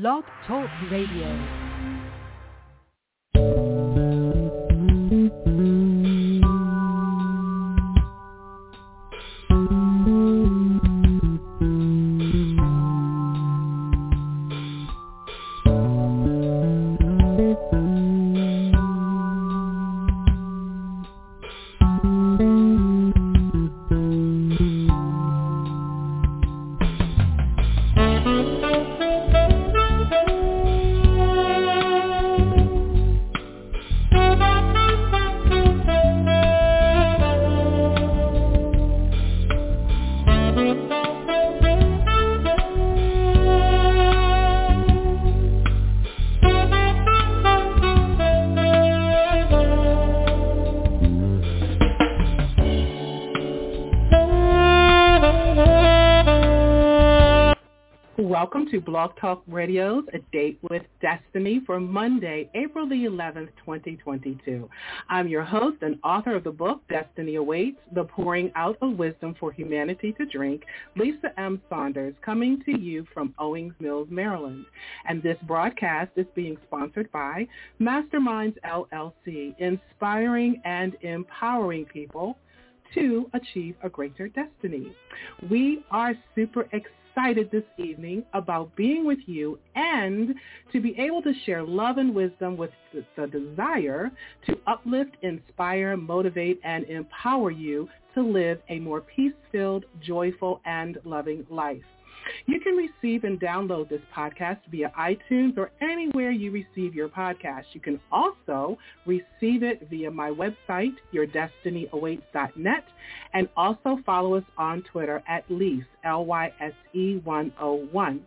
Blog Talk Radio. A Date with Destiny for Monday, April the 11th, 2022. I'm your host and author of the book Destiny Awaits, The Pouring Out of Wisdom for Humanity to Drink, Lisa M. Saunders, coming to you from Owings Mills, Maryland. And this broadcast is being sponsored by Masterminds LLC, inspiring and empowering people to achieve a greater destiny. We are super excited excited this evening about being with you and to be able to share love and wisdom with the, the desire to uplift, inspire, motivate, and empower you to live a more peace-filled, joyful, and loving life. You can receive and download this podcast via iTunes or anywhere you receive your podcast. You can also receive it via my website, yourdestinyawaits.net, and also follow us on Twitter at Lyse, L-Y-S-E 101.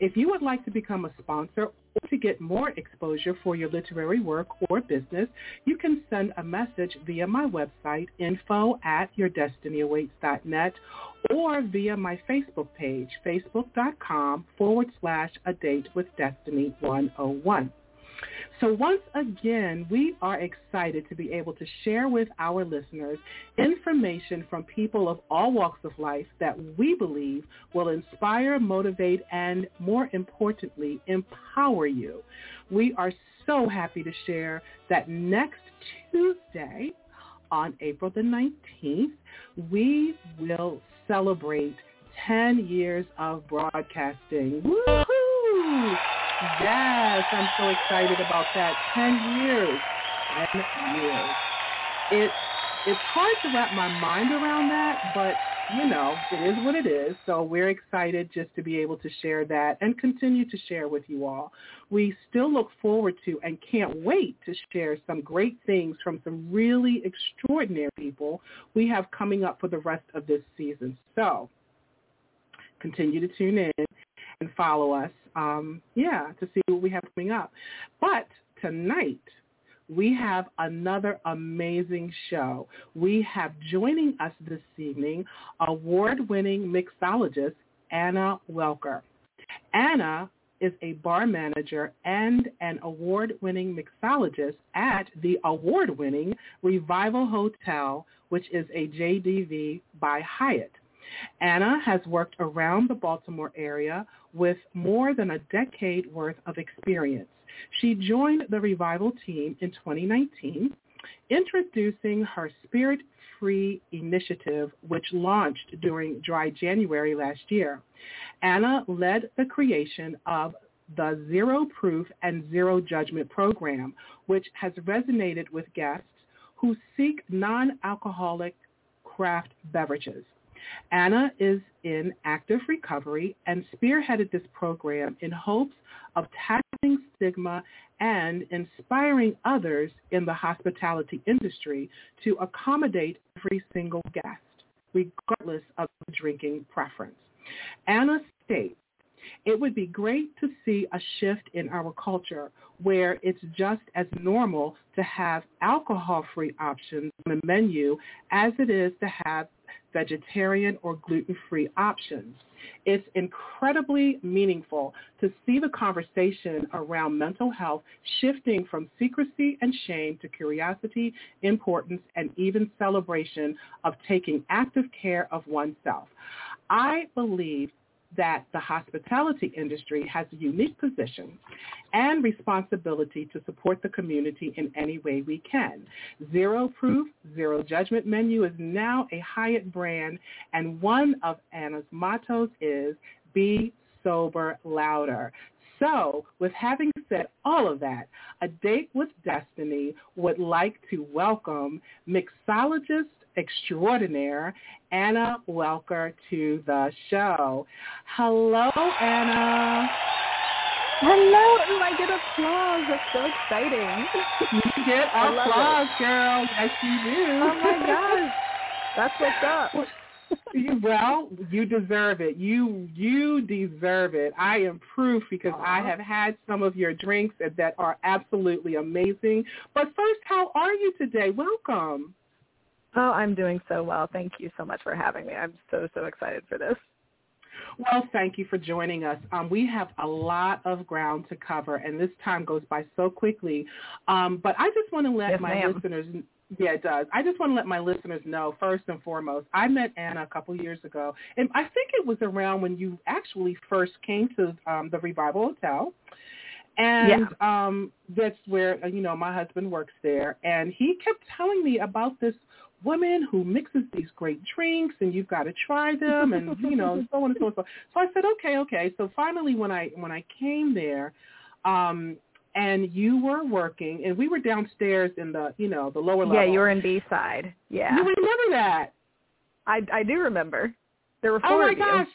If you would like to become a sponsor or to get more exposure for your literary work or business, you can send a message via my website, info at yourdestinyawaits.net, or via my Facebook page, facebook.com forward slash a date with destiny 101. So once again, we are excited to be able to share with our listeners information from people of all walks of life that we believe will inspire, motivate, and more importantly, empower you. We are so happy to share that next Tuesday, on April the 19th, we will celebrate 10 years of broadcasting. Woohoo! Yes, I'm so excited about that. Ten years. Ten years. It it's hard to wrap my mind around that, but you know, it is what it is. So we're excited just to be able to share that and continue to share with you all. We still look forward to and can't wait to share some great things from some really extraordinary people we have coming up for the rest of this season. So continue to tune in and follow us um, yeah, to see what we have coming up. But tonight, we have another amazing show. We have joining us this evening award-winning mixologist Anna Welker. Anna is a bar manager and an award-winning mixologist at the award-winning Revival Hotel, which is a JDV by Hyatt. Anna has worked around the Baltimore area with more than a decade worth of experience. She joined the Revival team in 2019, introducing her Spirit Free initiative, which launched during Dry January last year. Anna led the creation of the Zero Proof and Zero Judgment program, which has resonated with guests who seek non-alcoholic craft beverages. Anna is in active recovery and spearheaded this program in hopes of tackling stigma and inspiring others in the hospitality industry to accommodate every single guest, regardless of drinking preference. Anna states, it would be great to see a shift in our culture where it's just as normal to have alcohol-free options on the menu as it is to have vegetarian or gluten-free options. It's incredibly meaningful to see the conversation around mental health shifting from secrecy and shame to curiosity, importance, and even celebration of taking active care of oneself. I believe that the hospitality industry has a unique position and responsibility to support the community in any way we can. Zero Proof, Zero Judgment Menu is now a Hyatt brand, and one of Anna's mottos is Be Sober Louder. So with having said all of that, A Date with Destiny would like to welcome mixologist extraordinaire, Anna Welker, to the show. Hello, Anna. Hello. Ooh, I get applause. That's so exciting. You get applause, girl. Yes, you do. Oh, my gosh. That's what's up. well, you deserve it. You you deserve it. I am proof because Aww. I have had some of your drinks that are absolutely amazing. But first, how are you today? Welcome. Oh, I'm doing so well. Thank you so much for having me. I'm so, so excited for this. Well, thank you for joining us. Um, we have a lot of ground to cover, and this time goes by so quickly. Um, but I just want to let yes, my ma'am. listeners yeah, it does. I just want to let my listeners know, first and foremost, I met Anna a couple years ago, and I think it was around when you actually first came to um, the Revival Hotel. And yeah. um, that's where, you know, my husband works there. And he kept telling me about this woman who mixes these great drinks and you've got to try them and you know so on and so on. So, so I said okay, okay. So finally when I when I came there, um, and you were working and we were downstairs in the you know the lower level. Yeah, you were in B side. Yeah. You remember that? I I do remember. There were four oh my of gosh. you,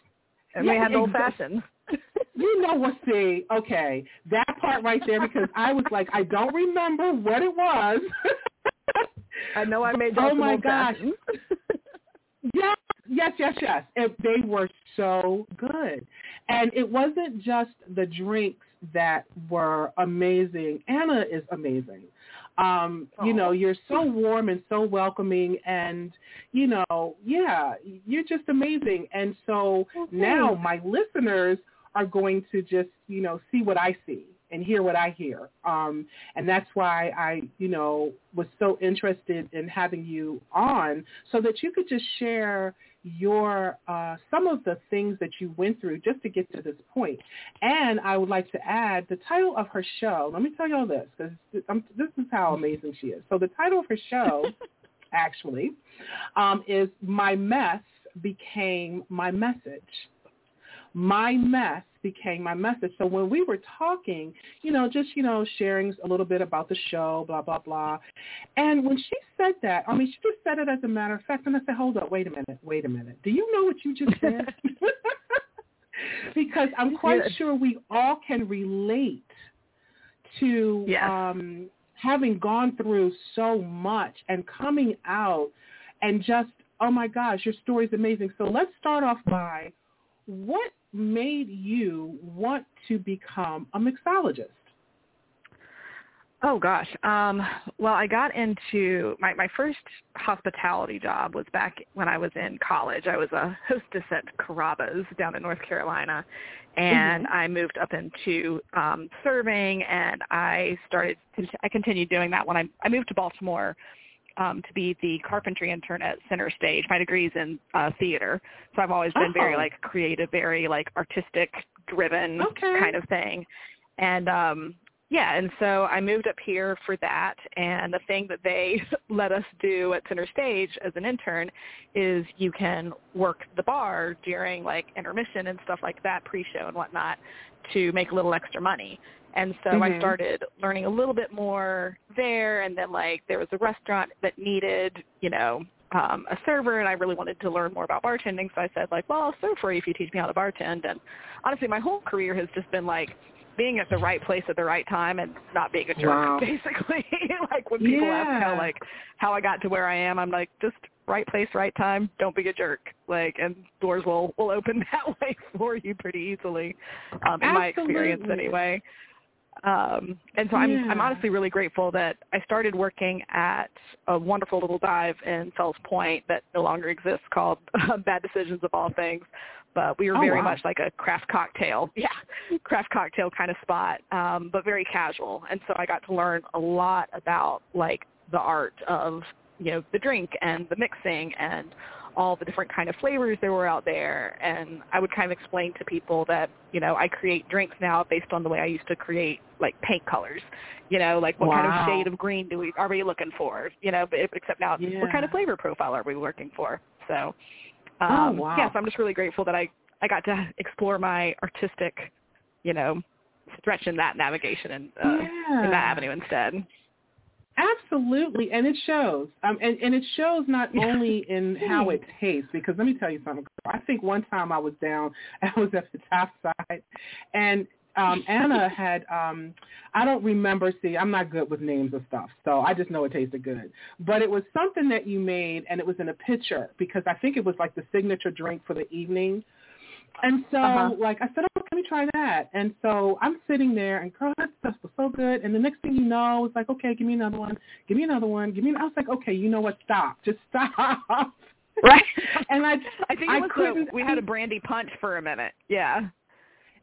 and yeah, we had old fashions. you know what? See, okay, that part right there because I was like, I don't remember what it was. I know I made Oh my gosh. yes, yes, yes, yes. And they were so good. And it wasn't just the drinks that were amazing. Anna is amazing. Um, you know, you're so warm and so welcoming and, you know, yeah, you're just amazing. And so okay. now my listeners are going to just, you know, see what I see and hear what I hear. Um, and that's why I, you know, was so interested in having you on so that you could just share your uh, some of the things that you went through just to get to this point. And I would like to add the title of her show. Let me tell you all this because this is how amazing she is. So the title of her show, actually, um, is "My Mess Became My Message." My mess became my message. So when we were talking, you know, just, you know, sharing a little bit about the show, blah, blah, blah. And when she said that, I mean, she just said it as a matter of fact. And I said, hold up, wait a minute, wait a minute. Do you know what you just said? because I'm quite yes. sure we all can relate to yes. um, having gone through so much and coming out and just, oh my gosh, your story is amazing. So let's start off by what made you want to become a mixologist? Oh gosh. Um, well, I got into my my first hospitality job was back when I was in college. I was a hostess at Carrabba's down in North Carolina, and mm-hmm. I moved up into um, serving, and I started. I continued doing that when I I moved to Baltimore um, to be the carpentry intern at Center Stage. My degree's in uh, theater, so I've always been oh. very like creative, very like artistic driven okay. kind of thing. And um, yeah, and so I moved up here for that. And the thing that they let us do at Center Stage as an intern is you can work the bar during like intermission and stuff like that, pre-show and whatnot, to make a little extra money. And so mm-hmm. I started learning a little bit more there and then like there was a restaurant that needed, you know, um, a server and I really wanted to learn more about bartending. So I said like, well, I'll serve for you if you teach me how to bartend. And honestly, my whole career has just been like being at the right place at the right time and not being a jerk, wow. basically. like when people yeah. ask how like how I got to where I am, I'm like, just right place, right time. Don't be a jerk. Like, and doors will will open that way for you pretty easily, um, in Absolutely. my experience anyway. Um, and so I'm, yeah. I'm honestly really grateful that I started working at a wonderful little dive in Fells Point that no longer exists called Bad Decisions of All Things. But we were oh, very wow. much like a craft cocktail, yeah, craft cocktail kind of spot, um, but very casual. And so I got to learn a lot about like the art of you know the drink and the mixing and all the different kind of flavors there were out there. And I would kind of explain to people that, you know, I create drinks now based on the way I used to create like paint colors. You know, like what wow. kind of shade of green do we are we looking for? You know, but except now yeah. what kind of flavor profile are we working for? So oh, um wow. yes, I'm just really grateful that I I got to explore my artistic, you know, stretch in that navigation and uh, yeah. in that avenue instead. Absolutely, and it shows. Um, and, and it shows not only in how it tastes, because let me tell you something. I think one time I was down, I was at the top side, and um, Anna had, um, I don't remember, see, I'm not good with names of stuff, so I just know it tasted good. But it was something that you made, and it was in a pitcher, because I think it was like the signature drink for the evening. And so, Uh-huh. like, I said, oh, let me try that. And so I'm sitting there, and girl, that stuff was so good. And the next thing you know, it's like, okay, give me another one, give me another one, give me. Another. I was like, okay, you know what? Stop, just stop. Right. and I, I think it I was couldn't. the, we had a brandy punch for a minute. Yeah.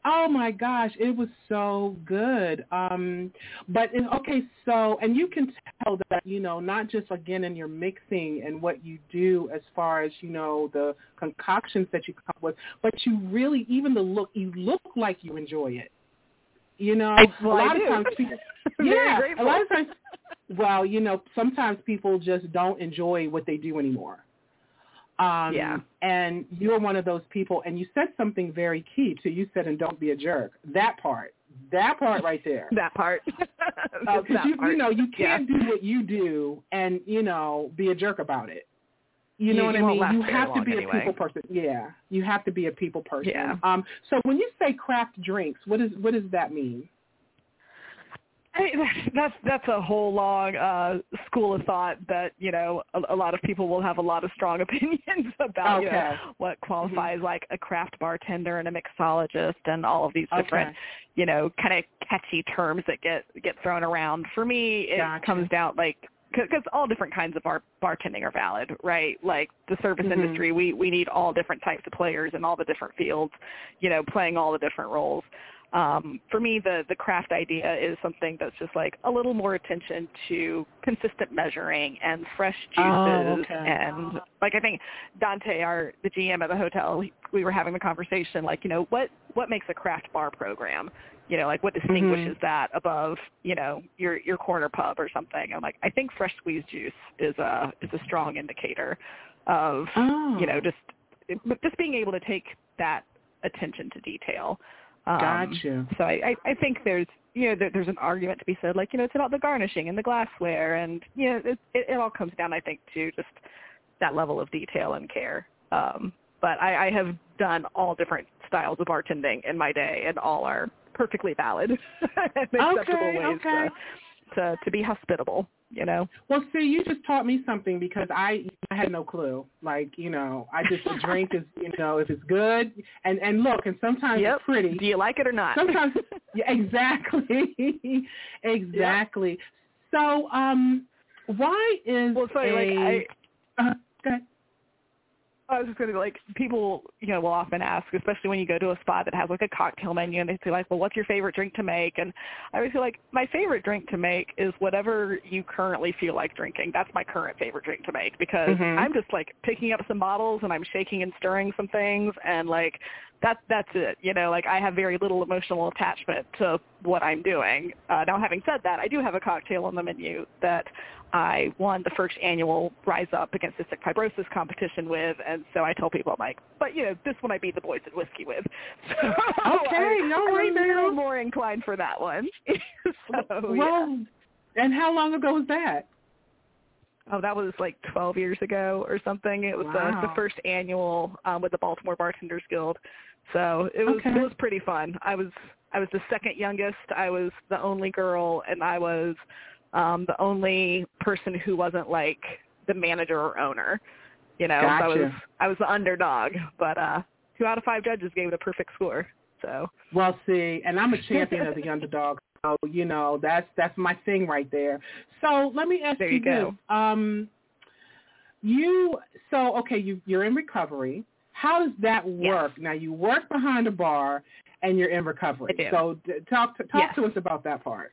Oh my gosh, it was so good. Um, but it, okay, so and you can tell that you know not just again in your mixing and what you do as far as you know the concoctions that you come up with, but you really even the look you look like you enjoy it. You know, well, a lot I of do. times, people, yeah, a lot of times. Well, you know, sometimes people just don't enjoy what they do anymore. Um, Yeah. And you're one of those people, and you said something very key too. You said, "And don't be a jerk." That part, that part right there. that part. Uh, that you, part. you know, you can't do what you do and you know be a jerk about it. You know You- what you I mean? You have to be anyway. a people person. Yeah, you have to be a people person. Yeah. Um. So when you say craft drinks, what is what does that mean? That's that's a whole long uh, school of thought that you know a, a lot of people will have a lot of strong opinions about you know, what qualifies like a craft bartender and a mixologist and all of these different Okay. you know kind of catchy terms that get get thrown around. For me, it Gotcha. comes down like because all different kinds of bar bartending are valid, right? Like the service Mhm. industry, we we need all different types of players in all the different fields, you know, playing all the different roles. Um, for me, the the craft idea is something that's just like a little more attention to consistent measuring and fresh juices, Oh, okay. and like I think Dante, our the GM at the hotel, we- we were having the conversation like, you know, what what makes a craft bar program? You know, like what distinguishes Mm-hmm. that above, you know, your your corner pub or something? I'm like, I think fresh squeezed juice is a is a strong indicator of Oh. you know just just being able to take that attention to detail. Um, Got. So I, I, I think there's you know there, there's an argument to be said like you know it's about the garnishing and the glassware and you know it, it, it all comes down I think to just that level of detail and care. Um, but I, I have done all different styles of bartending in my day, and all are perfectly valid and acceptable Okay, ways okay. to, to to be hospitable. You know. Well, see, you just taught me something because I I had no clue. Like, you know, I just a drink is, you know, if it's good and and look, and sometimes Yep. it's pretty. Do you like it or not? Sometimes, yeah, exactly, exactly. So, um, why is well, sorry, a, like I. uh. I was just gonna be like people, you know, will often ask, especially when you go to a spot that has like a cocktail menu, and they say like, "Well, what's your favorite drink to make?" And I always feel like my favorite drink to make is whatever you currently feel like drinking. That's my current favorite drink to make because Mhm. I'm just like picking up some bottles and I'm shaking and stirring some things, and like that's that's it. You know, like I have very little emotional attachment to what I'm doing. Uh, now, having said that, I do have a cocktail on the menu that I won the first annual Rise Up Against the Cystic Fibrosis competition with, and so I tell people I'm like, but you know, this one I beat the boys at whiskey with. So Okay, I, all I'm may be a little now. more inclined for that one. so, yeah. well, and how long ago was that? Oh, that was like 12 years ago or something. It was the, the first annual um, with the Baltimore Bartenders Guild. So it was Okay. it was pretty fun. I was I was the second youngest. I was the only girl, and I was um, the only person who wasn't like the manager or owner. You know, so I was I was the underdog, but uh, two out of five judges gave it a perfect score. So Well, see, and I'm a champion of the underdog. So, you know, that's that's my thing right there. So let me ask There you, you go. this. Um you so okay, you you're in recovery. How does that work? Now you work behind a bar and you're in recovery. So talk to, talk Yes. to us about that part.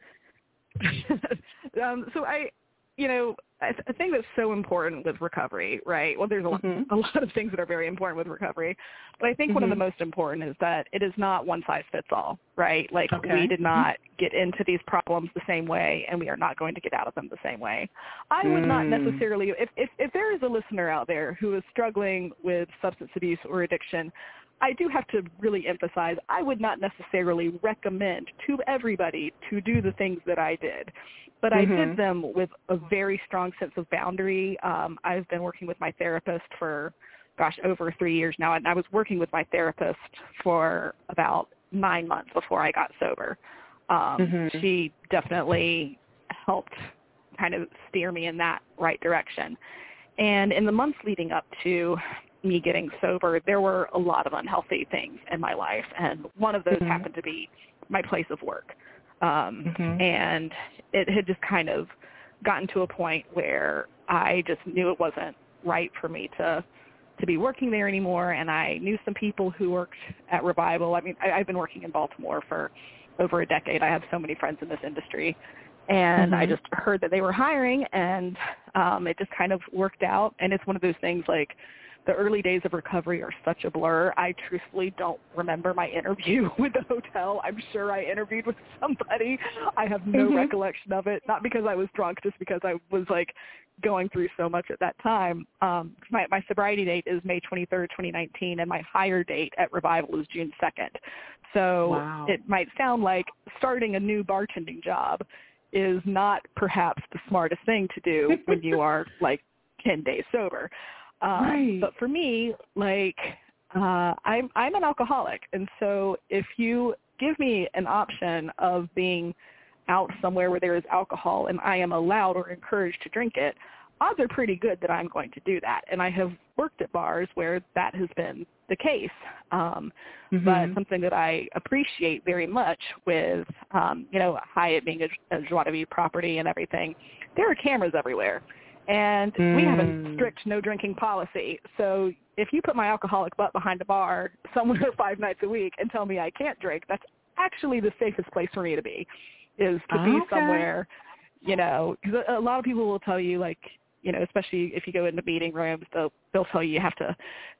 um, so I you know, a thing that's so important with recovery, right? Well, there's a, mm-hmm. a lot of things that are very important with recovery, but I think mm-hmm. one of the mm-hmm. most important is that it is not one size fits all, right? Like okay. we did not get into these problems the same way, and we are not going to get out of them the same way. I would mm. not necessarily, if, if if there is a listener out there who is struggling with substance abuse or addiction, I do have to really emphasize I would not necessarily recommend to everybody to do the things that I did but mm-hmm. I did mm-hmm. them with a very strong sense of boundary. Um, I've been working with my therapist for, gosh, over three years now, and I was working with my therapist for about nine months before I got sober. Um, mm-hmm. She definitely helped kind of steer me in that right direction. And in the months leading up to me getting sober, there were a lot of unhealthy things in my life, and one of those mm-hmm. happened to be my place of work um, mm-hmm. and it had just kind of gotten to a point where I just knew it wasn't right for me to to be working there anymore and I knew some people who worked at Revival. I mean, I, I've been working in Baltimore for over a decade. I have so many friends in this industry and mm-hmm. I just heard that they were hiring and um it just kind of worked out and it's one of those things like the early days of recovery are such a blur. I truthfully don't remember my interview with the hotel. I'm sure I interviewed with somebody. I have no mm-hmm. recollection of it, not because I was drunk, just because I was like going through so much at that time. Um, my, my sobriety date is May 23rd, 2019, and my hire date at Revival is June 2nd. So wow. it might sound like starting a new bartending job is not perhaps the smartest thing to do when you are like 10 days sober. Um, right. But for me, like uh, I'm I'm an alcoholic, and so if you give me an option of being out somewhere where there is alcohol and I am allowed or encouraged to drink it, odds are pretty good that I'm going to do that. And I have worked at bars where that has been the case. Um, mm-hmm. But something that I appreciate very much with, um, you know, Hyatt being a, a Joie de Vivre property and everything, there are cameras everywhere and mm. we have a hmm. strict no drinking policy. So if you put my alcoholic butt behind a bar somewhere five nights a week and tell me I can't drink, that's actually the safest place for me to be, is to be somewhere, you know, because a, a lot of people will tell you like, you know, especially if you go into meeting rooms, they'll they'll tell you you have to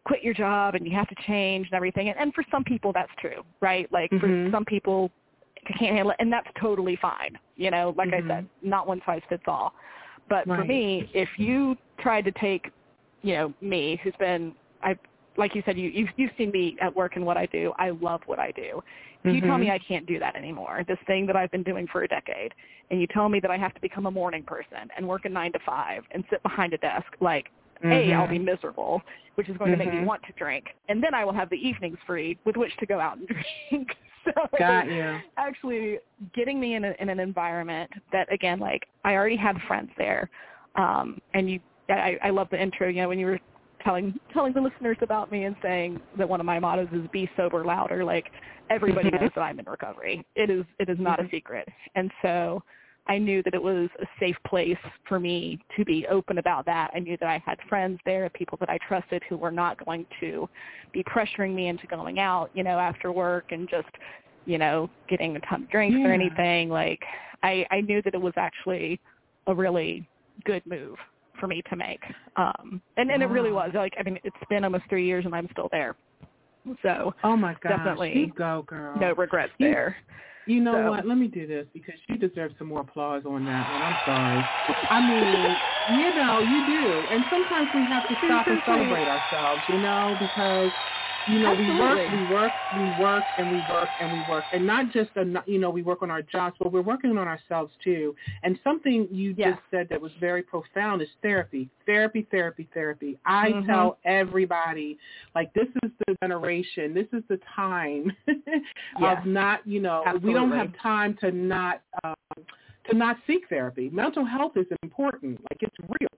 quit your job and you have to change and everything. And, and for some people, that's true, right? Like mm-hmm. for some people, can't handle it, and that's totally fine. You know, like mm-hmm. I said, not one size fits all. But right. for me, if you tried to take, you know, me, who's been, I, like you said, you you've, you've seen me at work and what I do. I love what I do. If you mm-hmm. tell me I can't do that anymore, this thing that I've been doing for a decade, and you tell me that I have to become a morning person and work a nine to five and sit behind a desk, like mm-hmm. a I'll be miserable, which is going mm-hmm. to make me mm-hmm. want to drink, and then I will have the evenings free with which to go out and drink. so Got you. actually getting me in, a, in an environment that again, like I already had friends there, um, and you, I, I love the intro. You know, when you were telling telling the listeners about me and saying that one of my mottos is "Be sober, louder." Like everybody mm-hmm. knows that I'm in recovery. It is it is not mm-hmm. a secret, and so I knew that it was a safe place for me to be open about that. I knew that I had friends there, people that I trusted who were not going to be pressuring me into going out, you know, after work and just, you know, getting a ton of drinks yeah. or anything. Like I, I knew that it was actually a really good move for me to make. Um and, and wow. it really was. Like I mean, it's been almost three years and I'm still there. So Oh my gosh, definitely you go girl. No regrets there. You know So- what? Let me do this because you deserve some more applause on that one. I'm sorry. I mean, you know, you do. And sometimes we have to stop and celebrate ourselves, you know, because you know we work, we work, we work, and we work, and we work, and not just a, you know we work on our jobs, but we're working on ourselves too. And something you Yes. just said that was very profound is therapy, therapy, therapy, therapy. I Mhm. tell everybody like this is the generation, this is the time Yes. of not, you know, we don't have time to not um, to not seek therapy. Mental health is important, like it's real.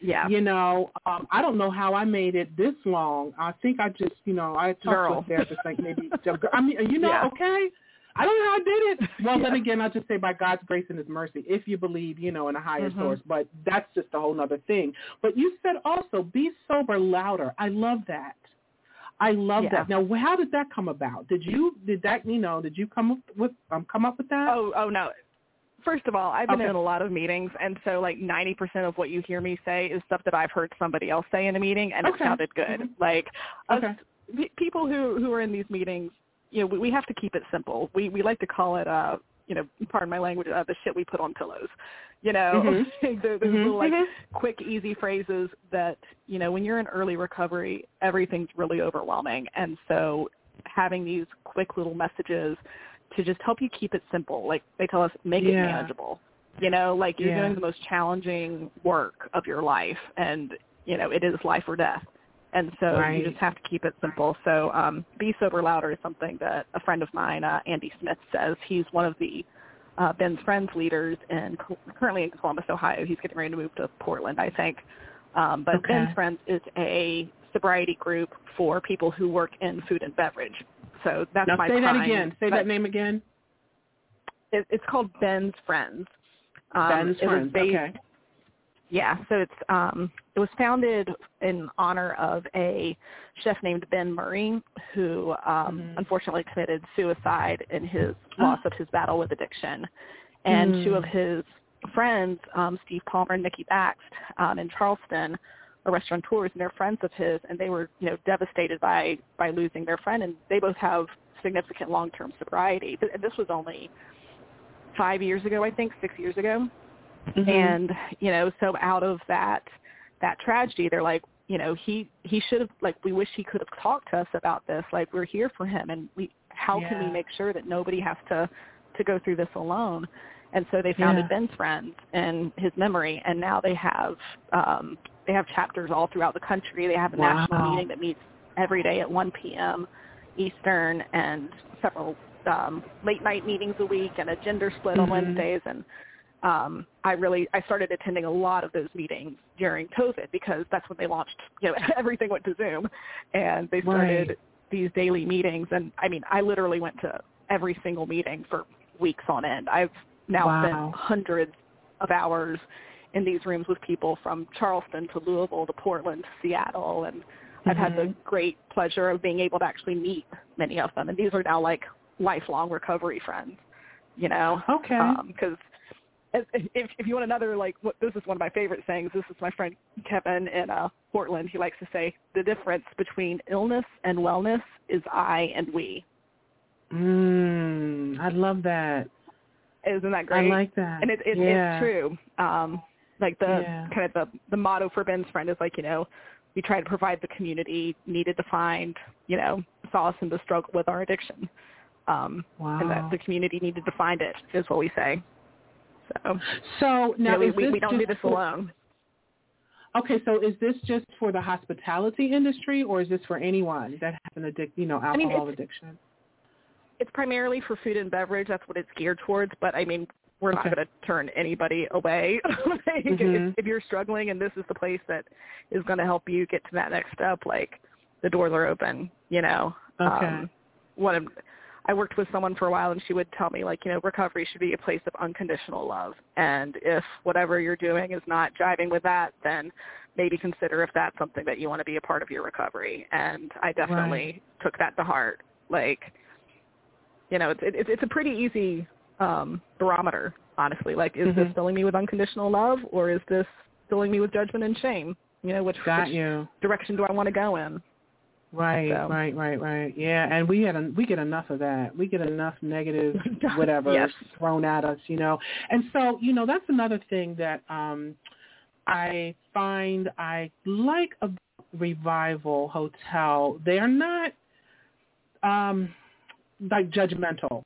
Yeah. You know, um, I don't know how I made it this long. I think I just, you know, I talked Girl. to a therapist like maybe. I mean, you know, Yeah. okay. I don't know how I did it. Well, then again, I'll just say by God's grace and His mercy, if you believe, you know, in a higher Mhm. source. But that's just a whole other thing. But you said also, be sober louder. I love that. I love Yeah. that. Now, how did that come about? Did you did that you know did you come up with um come up with that? Oh, oh no. First of all, I've been Okay. in a lot of meetings, and so like 90% of what you hear me say is stuff that I've heard somebody else say in a meeting, and Okay. it sounded good. Mhm. Like us, Okay. pe- people who who are in these meetings, you know, we, we have to keep it simple. We we like to call it, uh, you know, pardon my language, uh, the shit we put on pillows. You know, Mhm. there, there's Mhm. little like Mhm. quick, easy phrases that you know when you're in early recovery, everything's really overwhelming, and so having these quick little messages to just help you keep it simple. Like they tell us, make it manageable. You know, like you're Yeah. doing the most challenging work of your life, and you know it is life or death. And so Right. you just have to keep it simple. So um, be sober louder is something that a friend of mine, uh, Andy Smith, says. He's one of the uh, Ben's Friends leaders and currently in Columbus, Ohio. He's getting ready to move to Portland, I think. Um, but Okay. Ben's Friends is a sobriety group for people who work in food and beverage. So that's Now my say that again. Say that name again. It, it's called Ben's Friends. Um, Ben's Friends. based- Okay. yeah, so it's um it was founded in honor of a chef named Ben Murray who um Mhm. unfortunately committed suicide in his loss of his battle with addiction. And Mm. two of his friends, um, Steve Palmer and Mickey Bakst, um, in Charleston, are restaurateurs and they're friends of his and they were, you know, devastated by by losing their friend and they both have significant long term sobriety. And This was only five years ago, I think, six years ago Mhm. and you know so out of that that tragedy they're like you know he he should have like we wish he could have talked to us about this like we're here for him and we how can we make sure that nobody has to to go through this alone and so they founded Yeah. ben's friends in his memory and now they have um they have chapters all throughout the country they have a Wow. national meeting that meets every day at 1 p.m eastern and several um late night meetings a week and a gender split on Mhm. wednesdays and um, I really I started attending a lot of those meetings during COVID because that's when they launched. You know, everything went to Zoom, and they started Right. these daily meetings. And I mean, I literally went to every single meeting for weeks on end. I've now Wow. spent hundreds of hours in these rooms with people from Charleston to Louisville to Portland to Seattle, and I've had the Mhm. great pleasure of being able to actually meet many of them. And these are now like lifelong recovery friends. You know, Okay. because if, if if you want another like what, this is one of my favorite sayings this is my friend kevin in uh portland he likes to say the difference between illness and wellness is i and we mm, I love that. isn't that great? I like that. and it, it yeah. it's true um like the Yeah. kind of the the motto for ben's friend is like you know we try to provide the community needed to find you know solace in the struggle with our addiction um Wow. and that the community needed to find it is what we say so so you now know, we, we, we don't do this alone Okay, so is this just for the hospitality industry, or is this for anyone that has an addic, you know, mean, alcohol addiction? it's primarily for food and beverage. That's what it's geared towards. But I mean, we're not going to turn anybody away. like, Mhm. if, if you're struggling and this is the place that is going to help you get to that next step, like the doors are open. You know. Okay. Um, one of I worked with someone for a while, and she would tell me like, you know, recovery should be a place of unconditional love. And if whatever you're doing is not jiving with that, then maybe consider if that's something that you want to be a part of your recovery. And I definitely took that to heart. Like, you know, it's it, it's a pretty easy um, barometer, honestly. Like, is this Mhm. filling me with unconditional love, or is this filling me with judgment and shame? You know, which, Got which you. direction do I want to go in? Right, So. right, right, right. Yeah, and we had a, we get enough of that. We get enough negative whatever Yes. thrown at us, you know. And so, you know, that's another thing that um I find I like a revival hotel. They are not um like judgmental.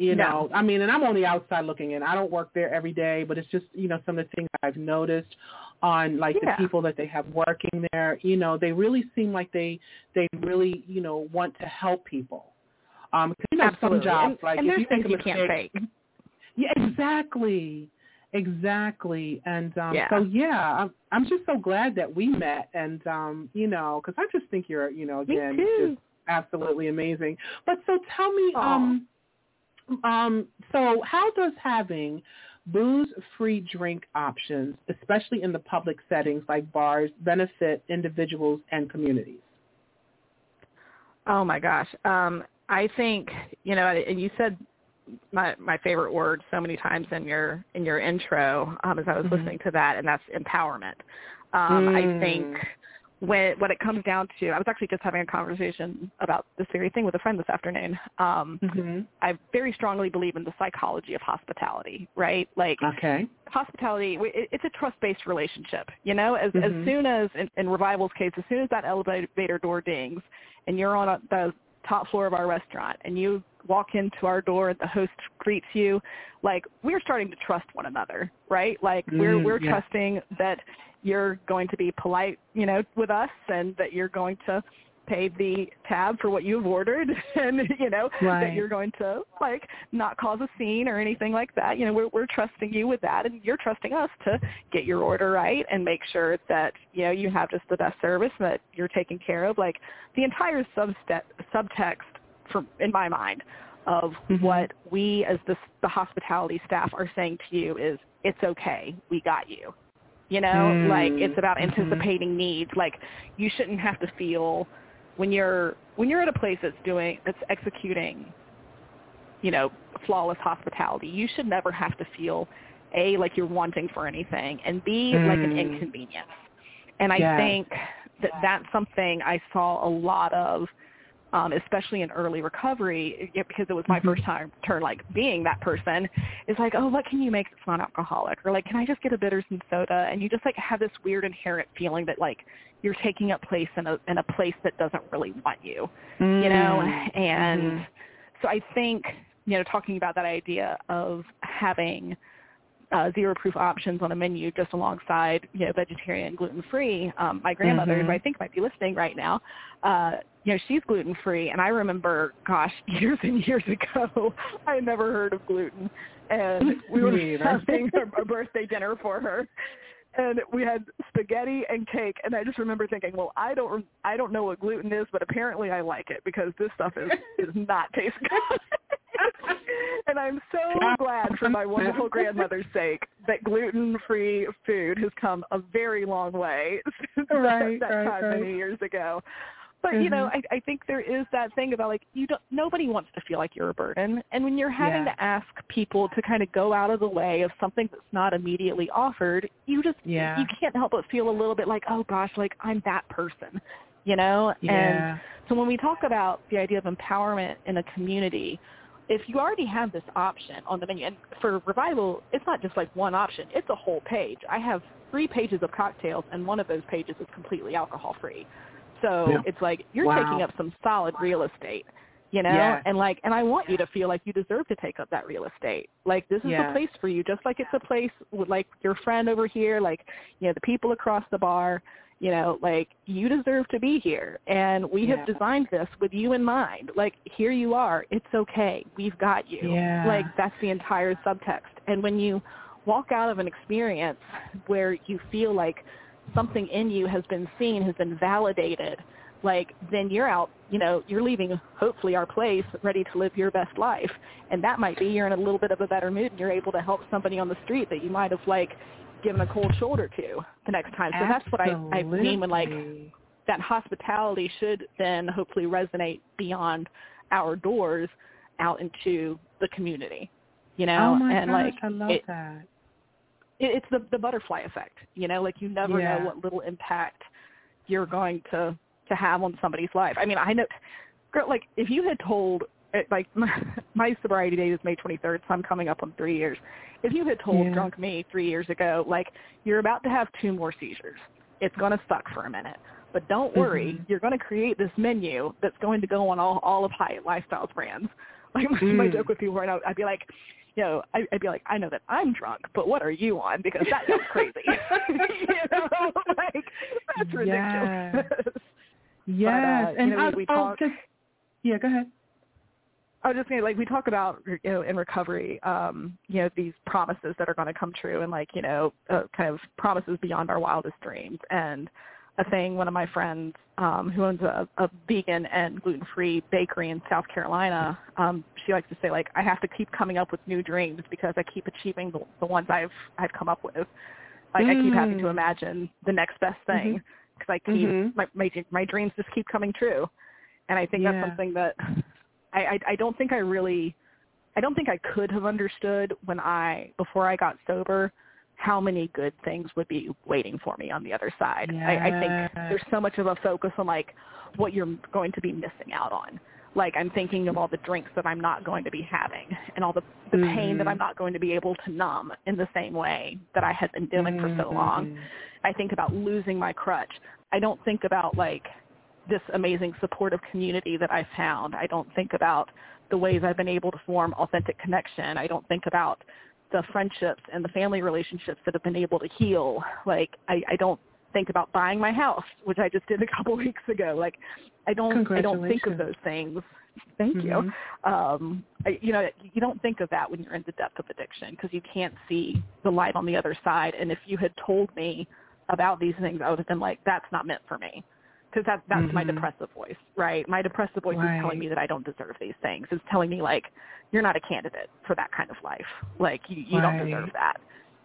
You No. know, I mean, and I'm on the outside looking in. I don't work there every day, but it's just, you know, some of the things I've noticed on like Yeah. the people that they have working there, you know, they really seem like they they really, you know, want to help people. Um, 'cause, you know, Absolutely. some jobs and, like and if you things make a can't mistake, fake. yeah, exactly, exactly. And um, Yeah. so yeah, I'm I'm just so glad that we met, and um, you know, because I just think you're, you know, again, just absolutely amazing. But so tell me, Aw. um, um, so how does having booze-free drink options, especially in the public settings like bars, benefit individuals and communities? Oh my gosh. Um, I think you know, and you said my my favorite word so many times in your in your intro um, as I was mm-hmm. listening to that, and that's empowerment. Um, mm. I think mm when when it comes down to I was actually just having a conversation about this very thing with a friend this afternoon. Um mm-hmm. I very strongly believe in the psychology of hospitality, right? Like okay. hospitality, it's a trust-based relationship, you know? As mm-hmm. as soon as in, in Revival's case, as soon as that elevator door dings and you're on a, the top floor of our restaurant and you walk into our door the host greets you, like we're starting to trust one another, right? Like we're mm, we're yeah. trusting that you're going to be polite, you know, with us and that you're going to pay the tab for what you've ordered and you know right. that you're going to like not cause a scene or anything like that you know we're we're trusting you with that and you're trusting us to get your order right and make sure that you know you have just the best service that you're taken care of like the entire substep subtext from in my mind of mm-hmm. what we as the the hospitality staff are saying to you is it's okay we got you you know mm. like it's about mm-hmm. anticipating mm-hmm. needs like you shouldn't have to feel when you're when you're at a place that's doing that's executing you know flawless hospitality you should never have to feel a like you're wanting for anything and b mm. like an mm. inconvenience and i yes. think that that's something i saw a lot of um, especially in early recovery, because it was my mm-hmm. first time turn like being that person, is like, oh, what can you make that's non-alcoholic, or like, can I just get a bitters and soda? And you just like have this weird inherent feeling that like you're taking up place in a in a place that doesn't really want you, mm-hmm. you know. Mm. And mm-hmm. so I think you know talking about that idea of having uh, zero proof options on a menu just alongside you know vegetarian gluten free um my grandmother mm-hmm. who i think might be listening right now uh you know she's gluten free and i remember gosh years and years ago i never heard of gluten. And we were having a, a birthday dinner for her and we had spaghetti and cake and i just remember thinking well i don't i don't know what gluten is but apparently i like it because this stuff is is not taste good and I'm so glad for my wonderful grandmother's sake that gluten-free food has come a very long way since right, that, that right, time right. many years ago. But mm-hmm. you know, I, I think there is that thing about like you don't. Nobody wants to feel like you're a burden, and when you're having yeah. to ask people to kind of go out of the way of something that's not immediately offered, you just yeah. you can't help but feel a little bit like, oh gosh, like I'm that person, you know. Yeah. And so when we talk about the idea of empowerment in a community, if you already have this option on the menu, and for Revival, it's not just like one option, it's a whole page. I have three pages of cocktails, and one of those pages is completely alcohol-free. So yeah. it's like you're wow. taking up some solid real estate, you know? Yes. And like, and I want you to feel like you deserve to take up that real estate. Like this is yes. a place for you, just like it's a place with like your friend over here, like, you know, the people across the bar you know, like you deserve to be here and we yeah. have designed this with you in mind. Like here you are. It's okay. We've got you. Yeah. Like that's the entire subtext. And when you walk out of an experience where you feel like something in you has been seen, has been validated, like then you're out, you know, you're leaving hopefully our place ready to live your best life. And that might be you're in a little bit of a better mood and you're able to help somebody on the street that you might have like given a cold shoulder to the next time. So that's what I, I mean when like that hospitality should then hopefully resonate beyond our doors out into the community. You know? Oh my and gosh, like I love it, that. It, it's the the butterfly effect. You know, like you never Yeah. know what little impact you're going to to have on somebody's life. I mean, I know girl like if you had told like my, my sobriety date is May 23rd, so I'm coming up on three years. If you had told Yeah. drunk me three years ago, like you're about to have two more seizures, it's going to suck for a minute, but don't worry, Mhm. you're going to create this menu that's going to go on all all of Hyatt Lifestyles brands. Like my, my Mm. joke with people right now, I'd be like, you know, I, I'd be like, I know that I'm drunk, but what are you on? Because that sounds crazy. you know, like that's ridiculous. Yes, uh, you and know, we- we talk- just yeah, go ahead. I was just gonna like we talk about you know in recovery, um, you know these promises that are going to come true and like you know uh, kind of promises beyond our wildest dreams. And a thing one of my friends um, who owns a, a vegan and gluten free bakery in South Carolina, um, she likes to say like I have to keep coming up with new dreams because I keep achieving the, the ones I've I've come up with. Like I keep having to Mm. imagine the next best thing because I keep Mhm. my, my my dreams just keep coming true. And I think Yeah. that's something that I, I I don't think I really I don't think I could have understood when I before I got sober how many good things would be waiting for me on the other side. Yes. I, I think there's so much of a focus on like what you're going to be missing out on. Like I'm thinking of all the drinks that I'm not going to be having and all the, the mm-hmm. pain that I'm not going to be able to numb in the same way that I had been doing mm-hmm. for so long. I think about losing my crutch. I don't think about like this amazing supportive community that I found. I don't think about the ways I've been able to form authentic connection. I don't think about the friendships and the family relationships that have been able to heal. Like I, I don't think about buying my house, which I just did a couple weeks ago. Like I don't I don't think of those things. Thank mm-hmm. you. Um, I, you know, you don't think of that when you're in the depth of addiction because you can't see the light on the other side. And if you had told me about these things, I would have been like, "That's not meant for me." Because that that's mm-hmm. my depressive voice, right? My depressive voice right. is telling me that I don't deserve these things. It's telling me like you're not a candidate for that kind of life. Like you, you right. don't deserve that.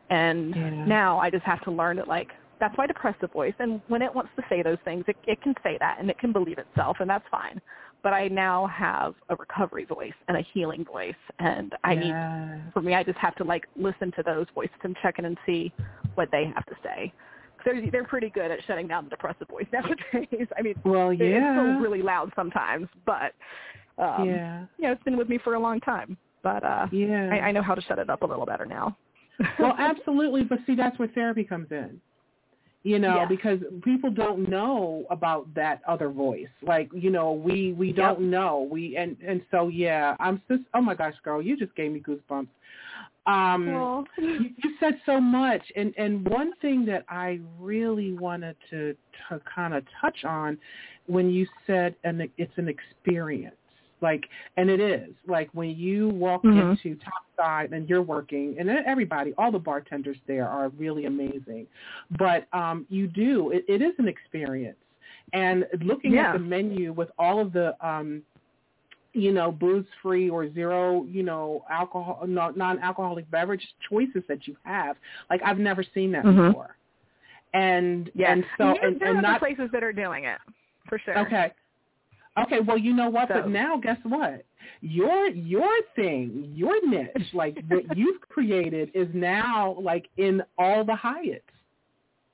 And yeah. now I just have to learn that like that's my depressive voice and when it wants to say those things it, it can say that and it can believe itself and that's fine but i now have a recovery voice and a healing voice and i yeah. need for me i just have to like listen to those voices and check in and see what they have to say they're they're pretty good at shutting down the depressive voice nowadays. I mean, well, yeah, it's still really loud sometimes, but um, yeah, you know, it's been with me for a long time. But uh, yeah, I, I know how to shut it up a little better now. well, absolutely, but see, that's where therapy comes in. You know, yeah. because people don't know about that other voice. Like, you know, we we don't know. We and and so yeah, I'm just oh my gosh, girl, you just gave me goosebumps. Um, you, you said so much, and and one thing that I really wanted to to kind of touch on when you said and it's an experience, like, and it is like when you walk mm-hmm. into Topside and you're working, and everybody, all the bartenders there are really amazing, but um, you do it, it is an experience, and looking yeah. at the menu with all of the um, you know, booze free or zero, you know, alcohol, non-alcoholic beverage choices that you have. Like I've never seen that mm-hmm. before. And yeah. and so there, and, there and are not places that are doing it for sure. Okay. Okay, well, you know what? So. But now, guess what? Your your thing, your niche, like what you've created, is now like in all the Hyatts.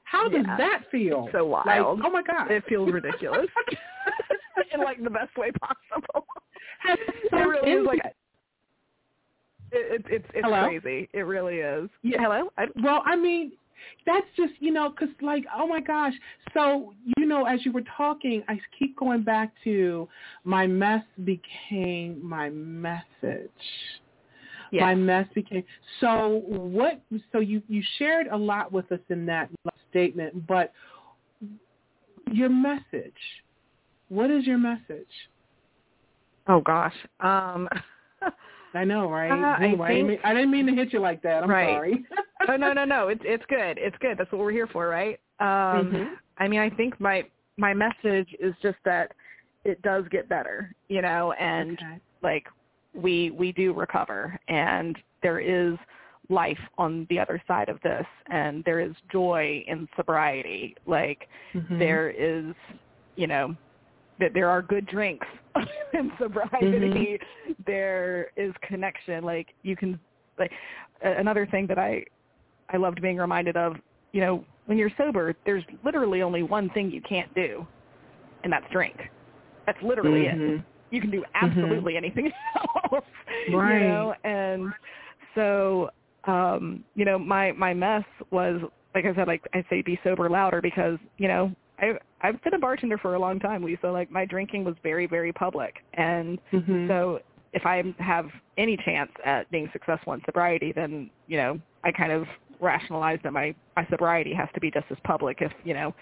How does yeah. that feel? So wild. Like, oh my god, it feels ridiculous in like the best way possible. It really is like it, it, it's it's Hello? crazy. It really is. Yeah. Hello. I, well, I mean, that's just you know, because like, oh my gosh. So you know, as you were talking, I keep going back to my mess became my message. Yes. My mess became so what? So you you shared a lot with us in that statement, but your message. What is your message? Oh gosh. Um I know, right? Uh, I, Ooh, I, didn't mean, I didn't mean to hit you like that. I'm right. sorry. oh no, no, no. It's it's good. It's good. That's what we're here for, right? Um Mhm. I mean, I think my my message is just that it does get better, you know, and Okay. like we we do recover and there is life on the other side of this and there is joy in sobriety. Like Mhm. there is, you know, that there are good drinks in sobriety. There is connection. Like you can, like another thing that I, I loved being reminded of. You know, when you're sober, there's literally only one thing you can't do, and that's drink. That's literally it. Mhm. You can do absolutely anything else. Right. You know, and so um, you know, my my mess was like I said, like I say, be sober louder because you know I I've been a bartender for a long time, Lisa. Like my drinking was very very public, and Mhm. so if I have any chance at being successful in sobriety, then you know I kind of rationalize that my my sobriety has to be just as public if you know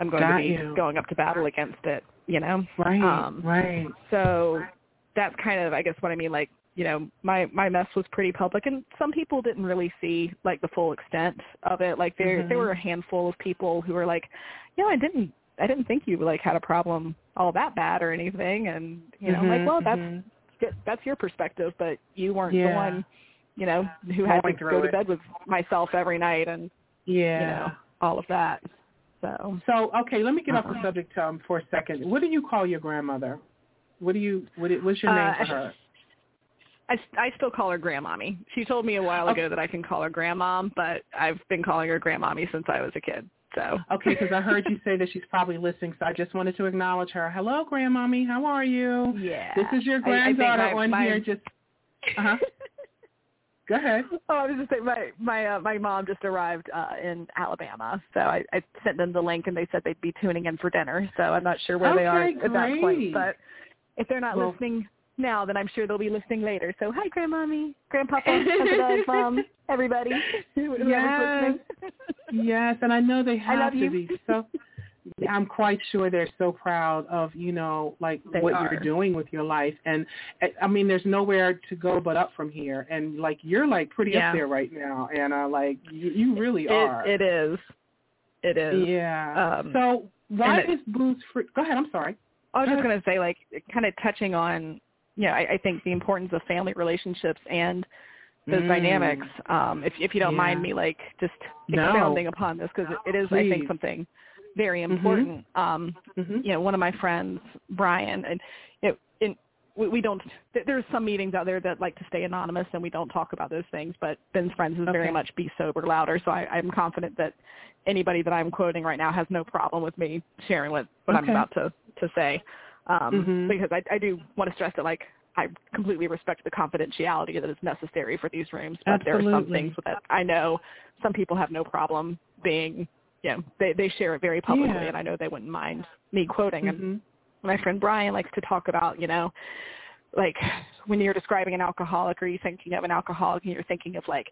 I'm going Got to be you. going up to battle against it. You know, Right. Um, right. so that's kind of I guess what I mean. Like you know, my my mess was pretty public, and some people didn't really see like the full extent of it. Like there Mhm. there were a handful of people who were like, you know, I didn't I didn't think you like had a problem all that bad or anything," and you know, I'm Mhm, like, well, that's mhm. that's your perspective, but you weren't the one, you know, who had Going to through go to it. bed with myself every night and Yeah. you know all of that. So So okay, let me get off the Uh-uh. subject um, for a second. What do you call your grandmother? What do you what? do- What's your name Uh, for her? I, I still call her grandmommy. She told me a while ago that I can call her grandmom, but I've been calling her grandmommy since I was a kid. So okay, because I heard you say that she's probably listening, so I just wanted to acknowledge her. Hello, grandmommy. How are you? Yeah. This is your granddaughter I, I on my, here. Just uh huh. Go ahead. Oh, I was just saying my my uh, my mom just arrived uh in Alabama, so I, I sent them the link and they said they'd be tuning in for dinner. So I'm not sure where okay, they are at great. that point, but if they're not well, listening now, that I'm sure they'll be listening later. So hi, grandmommy, grandpapa, mom, everybody, yes. yes, and I know they have to you. be. So I'm quite sure they're so proud of you know like They what are. you're doing with your life, and uh, I mean there's nowhere to go but up from here, and like you're like pretty Yeah. up there right now, Anna. Like you, you really It, are. it is. It is. Yeah. Um, so why it- is booze free? Go ahead. I'm sorry. I was just going to say, like, kind of touching on, you know, I, I think the importance of family relationships and those Mm. dynamics. Um, if if you don't mind me, like, just No. expounding upon this because it, it is, I think, something very Mhm. important. Um, hmm you know, one of my friends, Brian, and it, in, we, we don't. th- There's some meetings out there that like to stay anonymous, and we don't talk about those things. But Ben's friends is very much be sober louder, so I, I'm confident that anybody that I'm quoting right now has no problem with me sharing what, what I'm about to to say, um, Mhm. because I, I do want to stress that like I completely respect the confidentiality that is necessary for these rooms, but there are some things that I know some people have no problem being. You know, they they share it very publicly, Yeah. and I know they wouldn't mind me quoting. And hmm my friend Brian likes to talk about, you know, like when you're describing an alcoholic or you're thinking of an alcoholic and you're thinking of like,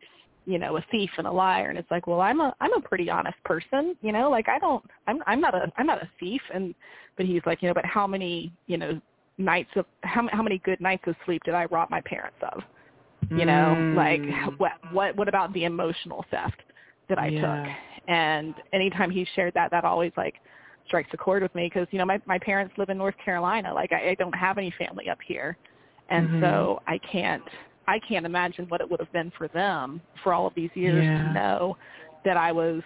you know, a thief and a liar and it's like, well, I'm a I'm a pretty honest person, you know, like I don't I'm I'm not a I'm not a thief and but he's like, you know, but how many, you know, nights of how how many good nights of sleep did I rob my parents of? You know, Mm. like what what what about the emotional theft that I Yeah. took? And anytime he shared that that always like strikes a chord with me because you know my my parents live in North Carolina. Like I, I don't have any family up here, and Mhm. so I can't I can't imagine what it would have been for them for all of these years Yeah. to know that I was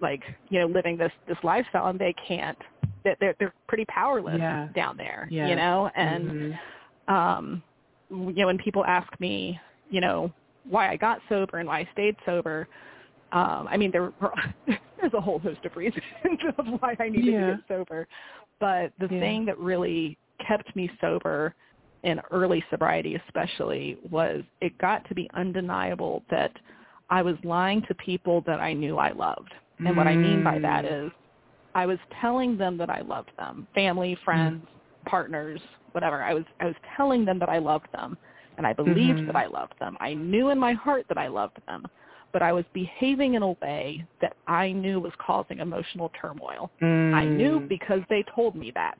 like you know living this this lifestyle and they can't that they're they're pretty powerless Yeah. down there Yes. you know and Mhm. um you know when people ask me you know why I got sober and why I stayed sober um I mean there were there's a whole host of reasons of why I needed Yeah. to get sober but the Yeah. thing that really kept me sober in early sobriety especially was it got to be undeniable that I was lying to people that I knew I loved and what I mean by that Mm. I was telling them that I loved them, family, friends, partners, whatever. I was I was telling them that I loved them and I believed Mhm. that I loved them. I knew in my heart that I loved them, but I was behaving in a way that I knew was causing emotional turmoil. I knew Mm. because they told me that.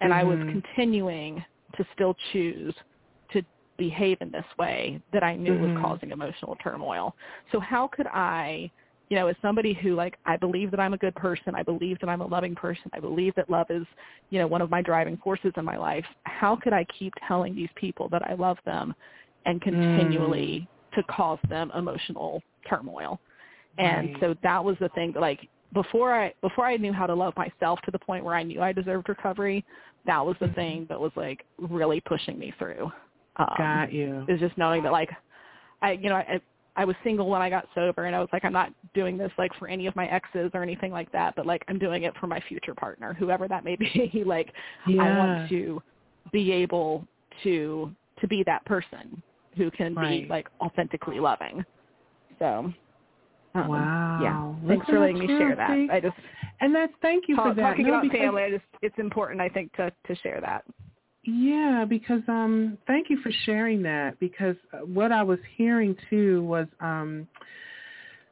And I was Mhm. continuing to still choose to behave in this way that I knew Mhm. was causing emotional turmoil. So how could I, you know, as somebody who like I believe that I'm a good person, I believe that I'm a loving person, I believe that love is, you know, one of my driving forces in my life. How could I keep telling these people that I love them and continually to cause them emotional turmoil? And Right. so that was the thing that like before I before I knew how to love myself to the point where I knew I deserved recovery, that was the thing that was like really pushing me through. Um, Got you. is just knowing that like I you know I I was single when I got sober and I was like I'm not doing this like for any of my exes or anything like that, but like I'm doing it for my future partner, whoever that may be. like Yeah. I want to be able to to be that person who can Right. be like authentically loving. So um, Wow. Yeah. Thanks for letting me share that. I just And that's thank you for that. talking No, about because- family. I just it's important I think to to share that. Yeah, because um thank you for sharing that because uh, what I was hearing too was um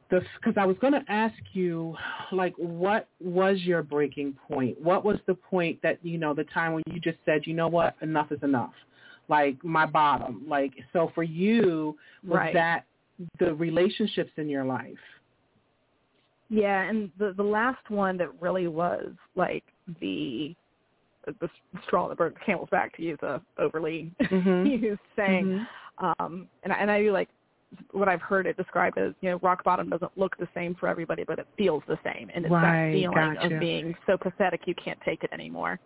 the cuz I was going to ask you like what was your breaking point? What was the point that you know the time when you just said, "You know what? Enough is enough." Like my bottom. Like so for you was Right. that the relationships in your life? Yeah, and the the last one that really was like the the straw that broke the camel's back to use a overly Mhm. used saying. Mhm. Um, and I, and I do like what I've heard it described as you know rock bottom doesn't look the same for everybody, but it feels the same, and it's Right, that feeling gotcha. of being so pathetic you can't take it anymore.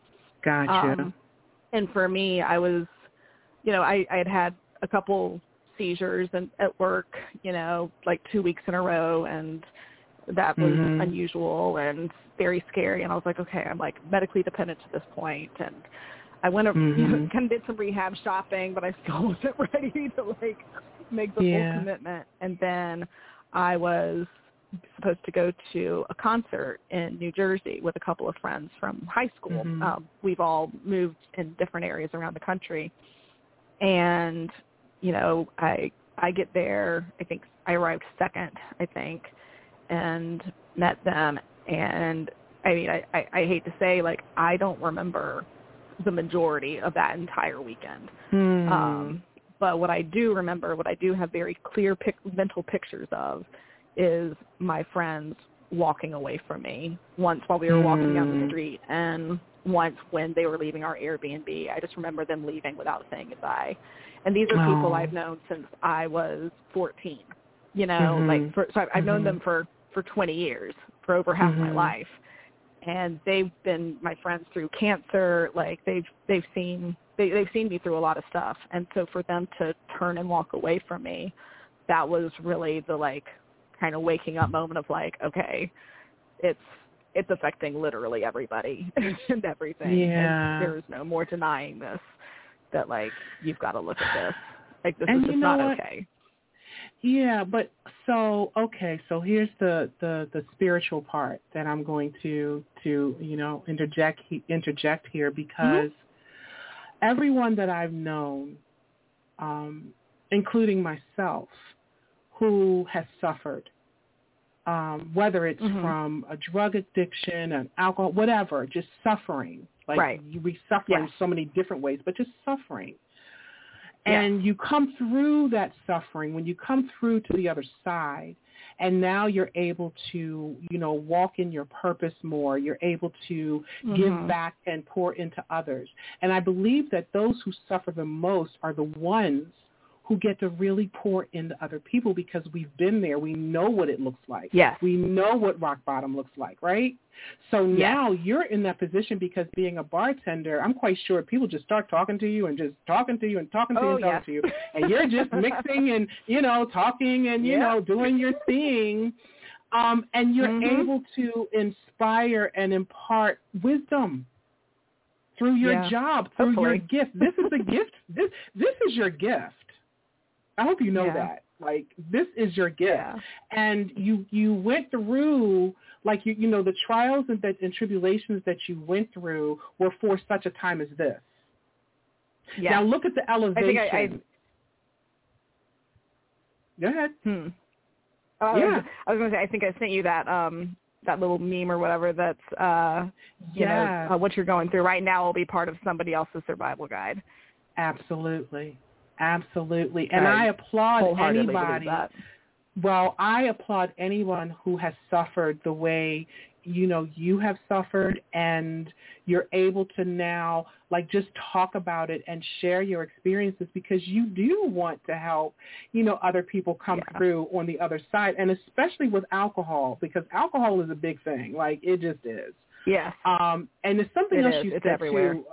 Gotcha. Um, and for me, I was, you know, I, I had had a couple seizures and at work, you know, like two weeks in a row and that was Mhm. unusual and very scary and I was like, okay, I'm like medically dependent to this point and I went up, you know, kind of did some rehab shopping, but I still wasn't ready to like make the Yeah. full commitment. And then I was supposed to go to a concert in New Jersey with a couple of friends from high school. Mhm. Um, we've all moved in different areas around the country, and you know, I I get there. I think I arrived second. I think, and met them. And I mean, I, I, I hate to say, like, I don't remember the majority of that entire weekend. Hmm. Um, but what I do remember, what I do have very clear pic- mental pictures of, is my friends walking away from me. Once while we were walking down the Mm. street, and once when they were leaving our Airbnb. I just remember them leaving without saying goodbye. And these are people Oh. I've known since I was 14. You know, Mhm. like for, so I've, I've known them for for 20 years, for over half my Mhm. life and they've been my friends through cancer like they've they've seen they they've seen me through a lot of stuff and so for them to turn and walk away from me that was really the like kind of waking up moment of like okay it's it's affecting literally everybody and everything Yeah. and there's no more denying this that like you've got to look at this like this And is just not what? okay Yeah, but so okay, so here's the the the spiritual part that I'm going to to you know interject interject here because everyone that I've known, um, including myself, who has suffered, um, whether it's Mhm. from a drug addiction, an alcohol, whatever, just suffering. Like Right. you we suffer in Yes. so many different ways, but just suffering Yeah. and you come through that suffering when you come through to the other side and now you're able to you know walk in your purpose more you're able to give Mhm. back and pour into others and i believe that those who suffer the most are the ones who get to really pour into other people because we've been there we know what it looks like yes we know what rock bottom looks like, right? So Yes. now you're in that position because being a bartender, I'm quite sure people just start talking to you and just talking to you and talking to you Oh, and talking yes. to you. And you're just mixing and, you know, talking and, you Yeah. know, doing your thing. Um, and you're Mhm. able to inspire and impart wisdom through your Yeah. job, through your gift. This is a gift. This this is your gift. I hope you know Yeah. that. Like this is your gift yeah and you you went through like you you know the trials and, that, and tribulations that you went through were for such a time as this. yeah Now look at the I elevation. think I, I Go ahead. Hmm. Oh, I Yeah. was, I was going to say, I think I sent you that um that little meme or whatever that's uh you Yeah, know uh, what you're going through right now will be part of somebody else's survival guide. absolutely, absolutely. And I I applaud anybody. Well, I applaud anyone who has suffered the way you know you have suffered and you're able to now like just talk about it and share your experiences because you do want to help you know other people come Yeah. through on the other side and especially with alcohol because alcohol is a big thing like it just is yeah um and it's something It else is. you It's said everywhere. too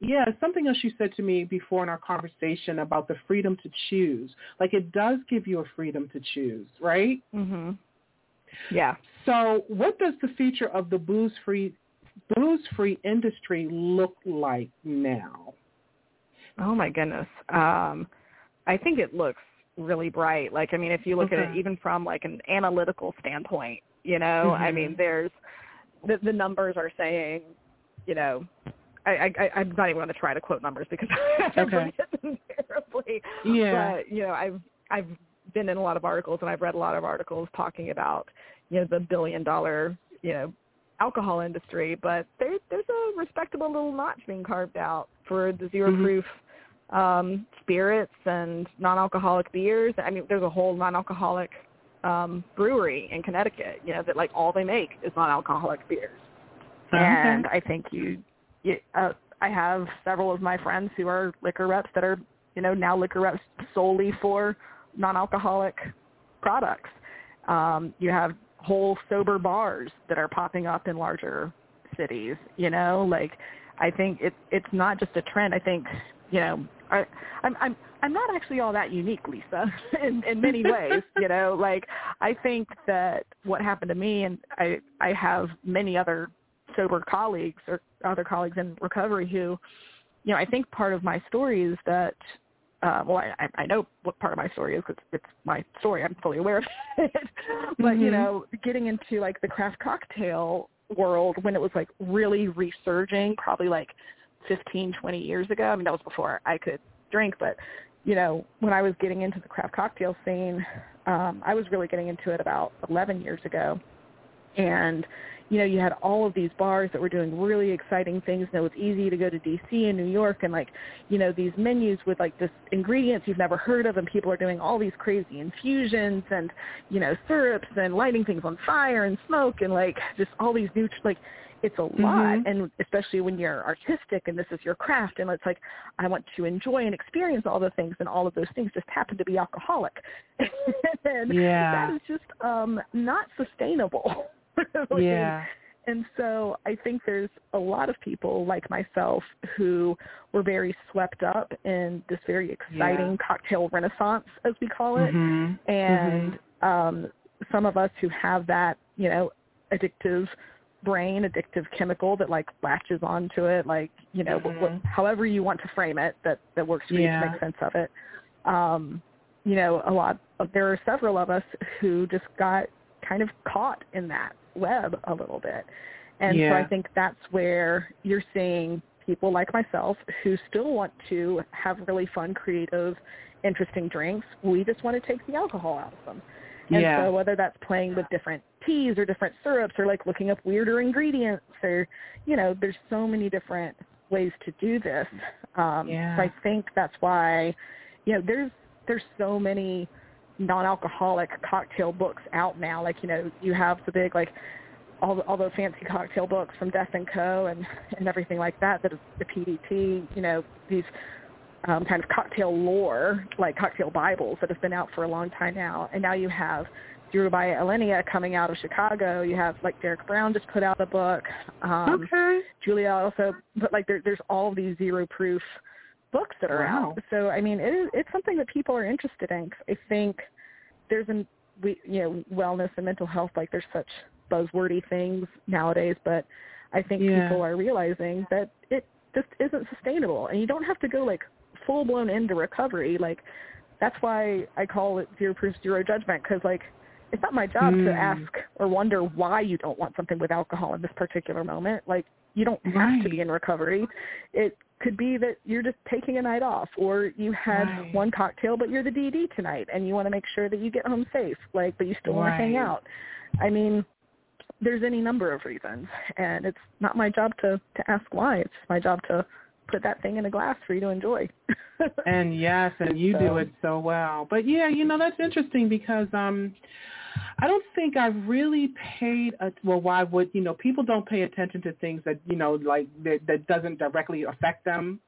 yeah, something else you said to me before in our conversation about the freedom to choose. Like it does give you a freedom to choose, right? Mhm. Yeah. So what does the future of the booze free booze free industry look like now? Oh my goodness. Um I think it looks really bright. Like I mean if you look at it even from like an analytical standpoint, you know, I Mhm. mean there's the the numbers are saying, you know, I, I I'm not even going to try to quote numbers because I Okay. them terribly. Yeah. But you know, I've I've been in a lot of articles and I've read a lot of articles talking about you know the billion dollar you know alcohol industry, but there there's a respectable little notch being carved out for the zero Mhm. proof um spirits and non-alcoholic beers. I mean, there's a whole non-alcoholic um brewery in Connecticut, you know, that like all they make is non-alcoholic beers. And I think you, uh, I have several of my friends who are liquor reps that are, you know, now liquor reps solely for non-alcoholic products. Um, you have whole sober bars that are popping up in larger cities. You know, like I think it's it's not just a trend. I think you know, I, I'm I'm I'm not actually all that unique, Lisa, in in many ways. you know, like I think that what happened to me, and I I have many other sober colleagues or other colleagues in recovery who, you know, I think part of my story is that. Uh, well, I, I know what part of my story is because it's my story. I'm fully aware of it. but mm-hmm. you know, getting into like the craft cocktail world when it was like really resurging, probably like 15, 20 years ago. I mean, that was before I could drink, but you know, when I was getting into the craft cocktail scene, um, I was really getting into it about 11 years ago. And, you know, you had all of these bars that were doing really exciting things. And it was easy to go to D.C. and New York and, like, you know, these menus with, like, this ingredients you've never heard of. And people are doing all these crazy infusions and, you know, syrups and lighting things on fire and smoke and, like, just all these new, like, it's a lot mm-hmm. and especially when you're artistic and this is your craft and it's like i want to enjoy and experience all the things and all of those things just happen to be alcoholic and yeah that is just um not sustainable yeah and so I think there's a lot of people like myself who were very swept up in this very exciting yeah. cocktail renaissance, as we call it. Mm-hmm. And mm-hmm. um, some of us who have that, you know, addictive brain addictive chemical that like latches onto it like you know mm-hmm. what, however you want to frame it that that works for yeah. you to make sense of it um you know a lot of, there are several of us who just got kind of caught in that web a little bit and yeah. so i think that's where you're seeing people like myself who still want to have really fun creative interesting drinks we just want to take the alcohol out of them and yeah. so whether that's playing with different teas or different syrups or like looking up weirder ingredients or, you know, there's so many different ways to do this. Um, yeah. So I think that's why, you know, there's there's so many non-alcoholic cocktail books out now. Like, you know, you have the big like all the, all the fancy cocktail books from Death and Co. and and everything like that. That is the PDT. You know, these um, kind of cocktail lore, like cocktail Bibles that have been out for a long time now. And now you have by Alinea coming out of Chicago. You have like Derek Brown just put out a book. Um, okay. Julia also, but like there, there's all these zero proof books that are wow. out. So I mean, it is it's something that people are interested in. I think there's an we you know wellness and mental health like there's such buzzwordy things nowadays, but I think yeah. people are realizing that it just isn't sustainable, and you don't have to go like full blown into recovery. Like that's why I call it zero proof, zero judgment because like it's not my job mm. to ask or wonder why you don't want something with alcohol in this particular moment. Like you don't have right. to be in recovery. It could be that you're just taking a night off or you had right. one cocktail but you're the DD tonight and you want to make sure that you get home safe, like but you still right. want to hang out. I mean, there's any number of reasons and it's not my job to to ask why. It's my job to put that thing in a glass for you to enjoy. and yes, and you so. do it so well. But yeah, you know that's interesting because um I don't think I've really paid a well why would you know people don't pay attention to things that you know like that, that doesn't directly affect them.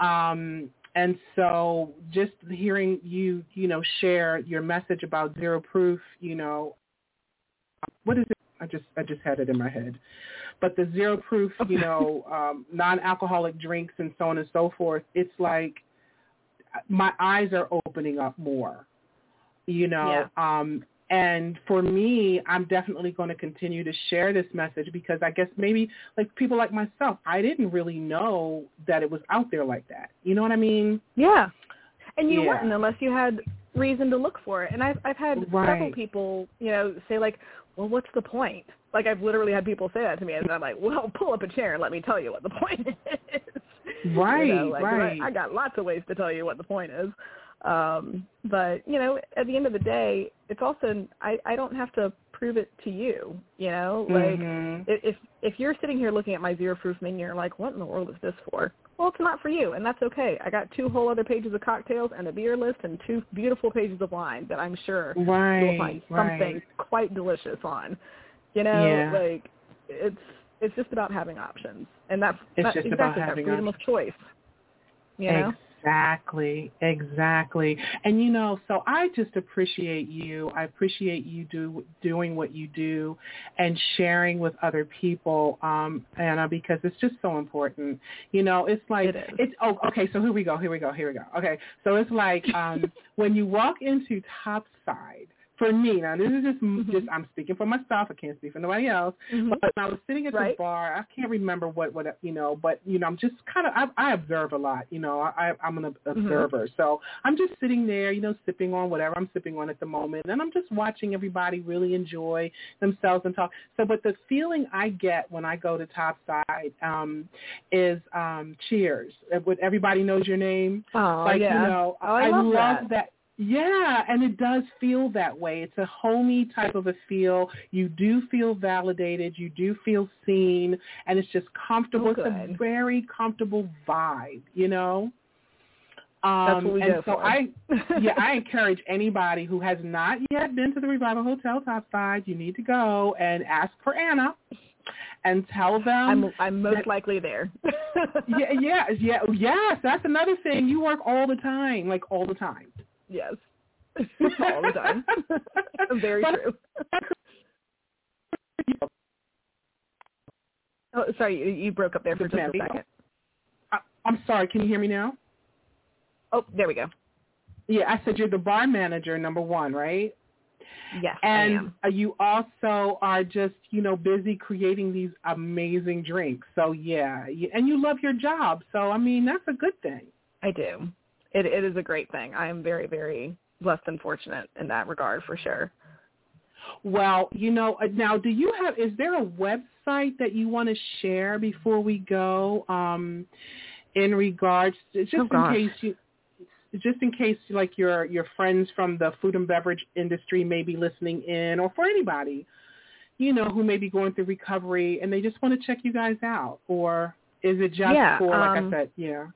Um and so just hearing you you know share your message about zero proof, you know what is it I just I just had it in my head. But the zero proof, you know, um, non-alcoholic drinks and so on and so forth, it's like my eyes are opening up more. You know, yeah. um, and for me, I'm definitely going to continue to share this message because I guess maybe like people like myself, I didn't really know that it was out there like that. You know what I mean? Yeah. And you Yeah. wouldn't unless you had reason to look for it. And I've I've had several people, you know, say like, "Well, what's the point?" Like I've literally had people say that to me, and I'm like, "Well, pull up a chair and let me tell you what the point is." Right, you know, like, right. I, I got lots of ways to tell you what the point is. Um, but you know, at the end of the day, it's also I I don't have to prove it to you. You know, like Mhm. if if you're sitting here looking at my zero proof menu, you're like, "What in the world is this for?" Well, it's not for you, and that's okay. I got two whole other pages of cocktails and a beer list and two beautiful pages of wine that I'm sure right, you'll find something right. quite delicious on. You know, Yeah. like it's it's just about having options, and that's It's that's just exactly about having that freedom of choice. You know, Exactly, exactly. And you know, so I just appreciate you. I appreciate you do doing what you do and sharing with other people, um, Anna, because it's just so important. You know, it's like it it's oh okay, so here we go, here we go, here we go. Okay. So it's like um when you walk into Topside, for me, now this is just mm-hmm. just I'm speaking for myself. I can't speak for nobody else. Mm-hmm. But when I was sitting at right. the bar, I can't remember what what you know, but you know, I'm just kind of I, I observe a lot. You know, I I'm an Mm-hmm. observer, mm-hmm. so I'm just sitting there, you know, sipping on whatever I'm sipping on at the moment, and I'm just watching everybody really enjoy themselves and talk. So, but the feeling I get when I go to Topside um, is um, cheers. When everybody knows your name, oh like yeah, you know, oh, I, I love, love that. that yeah, and it does feel that way. It's a homey type of a feel. You do feel validated. You do feel seen, and it's just comfortable. Oh, it's a very comfortable vibe, you know. Um, That's what we and so for. I, yeah, I encourage anybody who has not yet been to the Revival Hotel Top Topside, you need to go and ask for Anna, and tell them. I'm I'm most that, likely there. yeah, yeah, yeah, yes. That's another thing. You work all the time, like all the time. Yes. All the time. Very true. oh, sorry, you, you broke up there for just a second. I, I'm sorry. Can you hear me now? Oh, there we go. Yeah, I said you're the bar manager, number one, right? Yes, and uh, you also are just, you know, busy creating these amazing drinks. So yeah, and you love your job. So I mean, that's a good thing. I do. It it is a great thing. I am very very blessed and fortunate in that regard for sure. Well, you know, now do you have is there a website that you want to share before we go um in regards to, just oh, in case you just in case like your your friends from the food and beverage industry may be listening in or for anybody you know who may be going through recovery and they just want to check you guys out or is it just yeah, for like um, I said yeah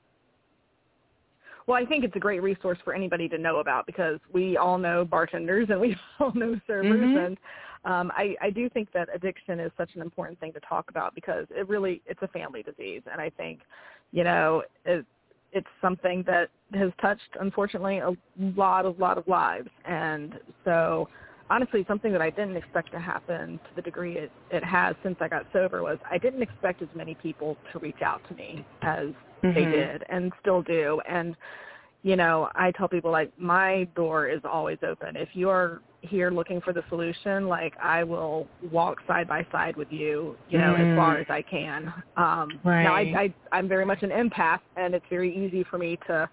well, I think it's a great resource for anybody to know about because we all know bartenders and we all know servers mm-hmm. and um, I, I do think that addiction is such an important thing to talk about because it really it's a family disease and I think you know it, it's something that has touched unfortunately a lot of lot of lives and so honestly something that I didn't expect to happen to the degree it, it has since I got sober was I didn't expect as many people to reach out to me as mm-hmm. they did and still do and you know I tell people like my door is always open if you're here looking for the solution like I will walk side by side with you you know mm. as far as I can um right. now I, I I'm very much an empath and it's very easy for me to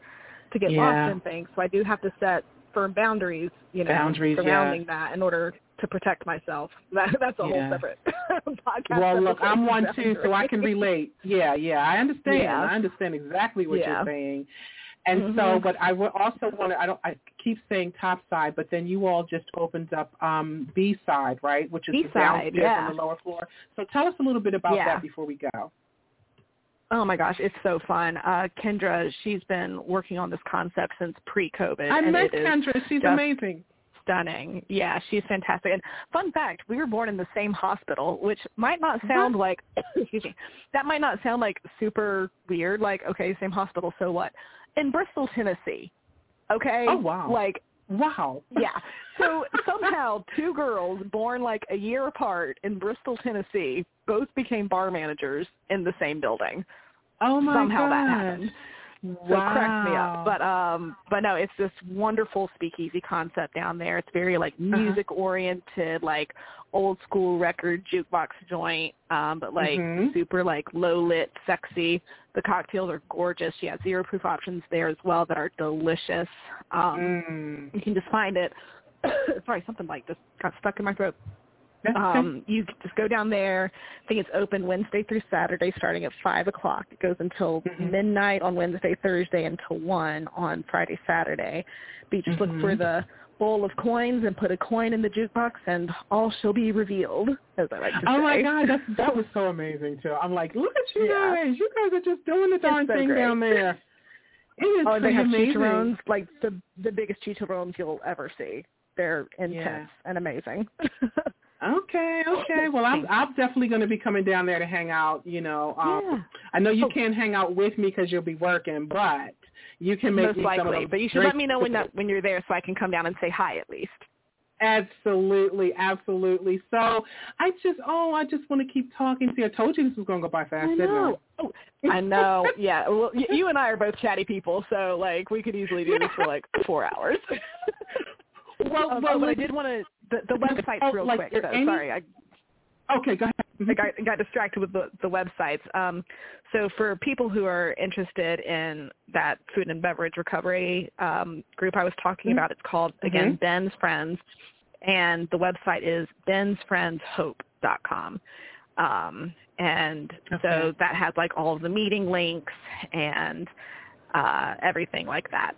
to get yeah. lost in things so I do have to set firm boundaries, you know, boundaries, surrounding yeah. that in order to protect myself. That, that's a yeah. whole separate podcast. Well, look, I'm one too, so I can relate. Yeah, yeah, I understand. Yeah. I understand exactly what Yeah. you're saying. And Mhm. so, but I would also want to, I don't, I keep saying top side, but then you all just opened up um B side, right? Which is the B-side, downstairs yeah. on the lower floor. So tell us a little bit about that before we go. Oh my gosh, it's so fun. Uh Kendra, she's been working on this concept since pre-COVID. I met Kendra. She's amazing. Stunning. Yeah, she's fantastic. And fun fact, we were born in the same hospital, which might not uh-huh. sound like excuse me. That might not sound like super weird, like, okay, same hospital, so what? In Bristol, Tennessee. Okay? Oh, wow. Like Wow. yeah. So somehow two girls born like a year apart in Bristol, Tennessee, both became bar managers in the same building. Oh my god. somehow gosh. that happened. So wow. it cracked me up. But um but no, it's this wonderful speakeasy concept down there. It's very like Uh-huh. music oriented, like old school record jukebox joint, um, but like Mhm. super like low lit, sexy. The cocktails are gorgeous. She has zero proof options there as well that are delicious. Um Mm. you can just find it sorry, something like just got stuck in my throat. Um, you just go down there. I think it's open Wednesday through Saturday, starting at five o'clock. It goes until Mhm. midnight on Wednesday, Thursday, until one on Friday, Saturday. But you just look for Mhm. the bowl of coins and put a coin in the jukebox, and all shall be revealed, as I like to Oh say. my God, that's, that was so amazing too. I'm like, look at you Yeah. guys. You guys are just doing the darn so thing great. down there. It is Oh, they have amazing. chicharrones, like the the biggest chicharrones you'll ever see. They're intense and amazing. Okay, okay. Well, I'm I'm definitely going to be coming down there to hang out. You know, um, yeah. I know you Oh. can't hang out with me because you'll be working, but you can make most likely. But you should let me know when that, when you're there so I can come down and say hi at least. Absolutely, absolutely. So I just, oh, I just want to keep talking to you. I told you this was going to go by fast, I didn't I? Oh, I know. Yeah. Well, you and I are both chatty people, so like we could easily do this for like four hours. well, um, well, oh, but I did want to the, the websites real like, quick. Though. any- Sorry, I Okay, go ahead. I got, got distracted with the, the websites. Um, so for people who are interested in that food and beverage recovery um, group I was talking Mhm. about, it's called, again, Ben's Friends, and the website is bensfriendshope.com. Um, and so that has like all of the meeting links and uh, everything like that.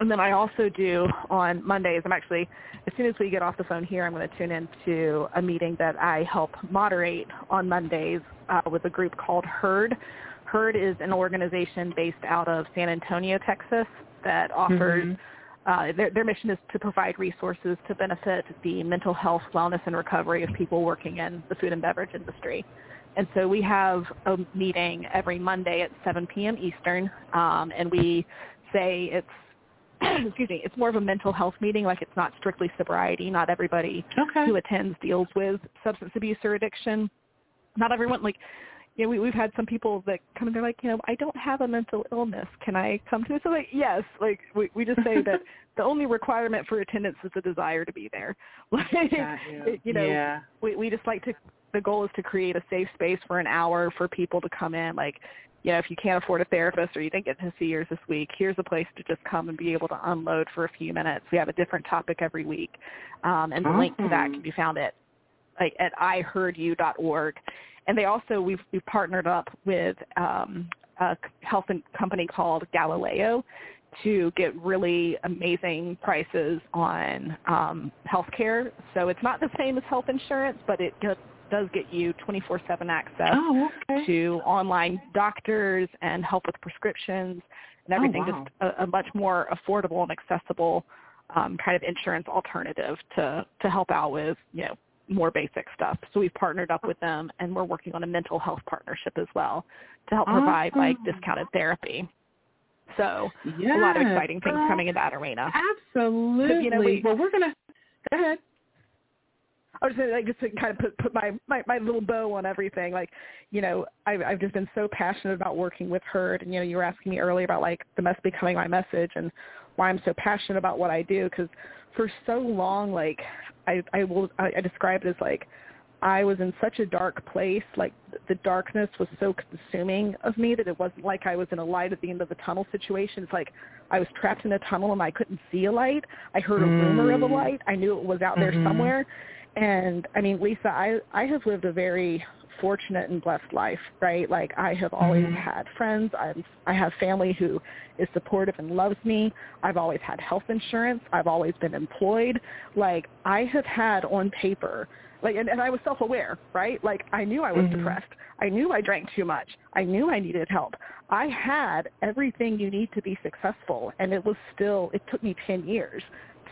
And then I also do on Mondays, I'm actually, as soon as we get off the phone here, I'm going to tune into a meeting that I help moderate on Mondays uh, with a group called HERD. HERD is an organization based out of San Antonio, Texas that offers, Mhm. uh, their, their mission is to provide resources to benefit the mental health, wellness, and recovery of people working in the food and beverage industry. And so we have a meeting every Monday at 7 p.m. Eastern, um, and we say it's excuse me, it's more of a mental health meeting. Like it's not strictly sobriety. Not everybody Okay. who attends deals with substance abuse or addiction. Not everyone like you know, we, we've had some people that come and they're like, you know, I don't have a mental illness. Can I come to it? So like, yes, like we, we just say that the only requirement for attendance is a desire to be there. Like, you. you know, yeah. we we just like to the goal is to create a safe space for an hour for people to come in like you know if you can't afford a therapist or you didn't get to see yours this week here's a place to just come and be able to unload for a few minutes. We have a different topic every week um, and the link to that can be found at like at iheardyou.org and they also we've we've partnered up with um, a health company called Galileo to get really amazing prices on um, healthcare. So it's not the same as health insurance, but it does get you 24/7 access Oh, okay. to online doctors and help with prescriptions and everything. Oh, wow. Just a, a much more affordable and accessible um, kind of insurance alternative to to help out with you know more basic stuff. So we've partnered up with them, and we're working on a mental health partnership as well to help provide like discounted therapy. So Yes, a lot of exciting things girl. coming in that arena. Absolutely. You know, we- well, we're gonna go ahead. I was just like just to kind of put put my, my my little bow on everything. Like, you know, I've I've just been so passionate about working with Herd, and you know, you were asking me earlier about like the mess becoming my message and why I'm so passionate about what I do. Because for so long, like I I will I, I describe it as like I was in such a dark place. Like the darkness was so consuming of me that it wasn't like I was in a light at the end of the tunnel situation. It's like I was trapped in a tunnel and I couldn't see a light. I heard a rumor of a Mm. light. I knew it was out there Mhm. somewhere. And I mean, Lisa, I I have lived a very fortunate and blessed life, right? Like I have always Mhm. had friends. I'm I have family who is supportive and loves me. I've always had health insurance. I've always been employed. Like I have had on paper like and, and I was self aware, right? Like I knew I was Mhm. depressed. I knew I drank too much. I knew I needed help. I had everything you need to be successful and it was still it took me 10 years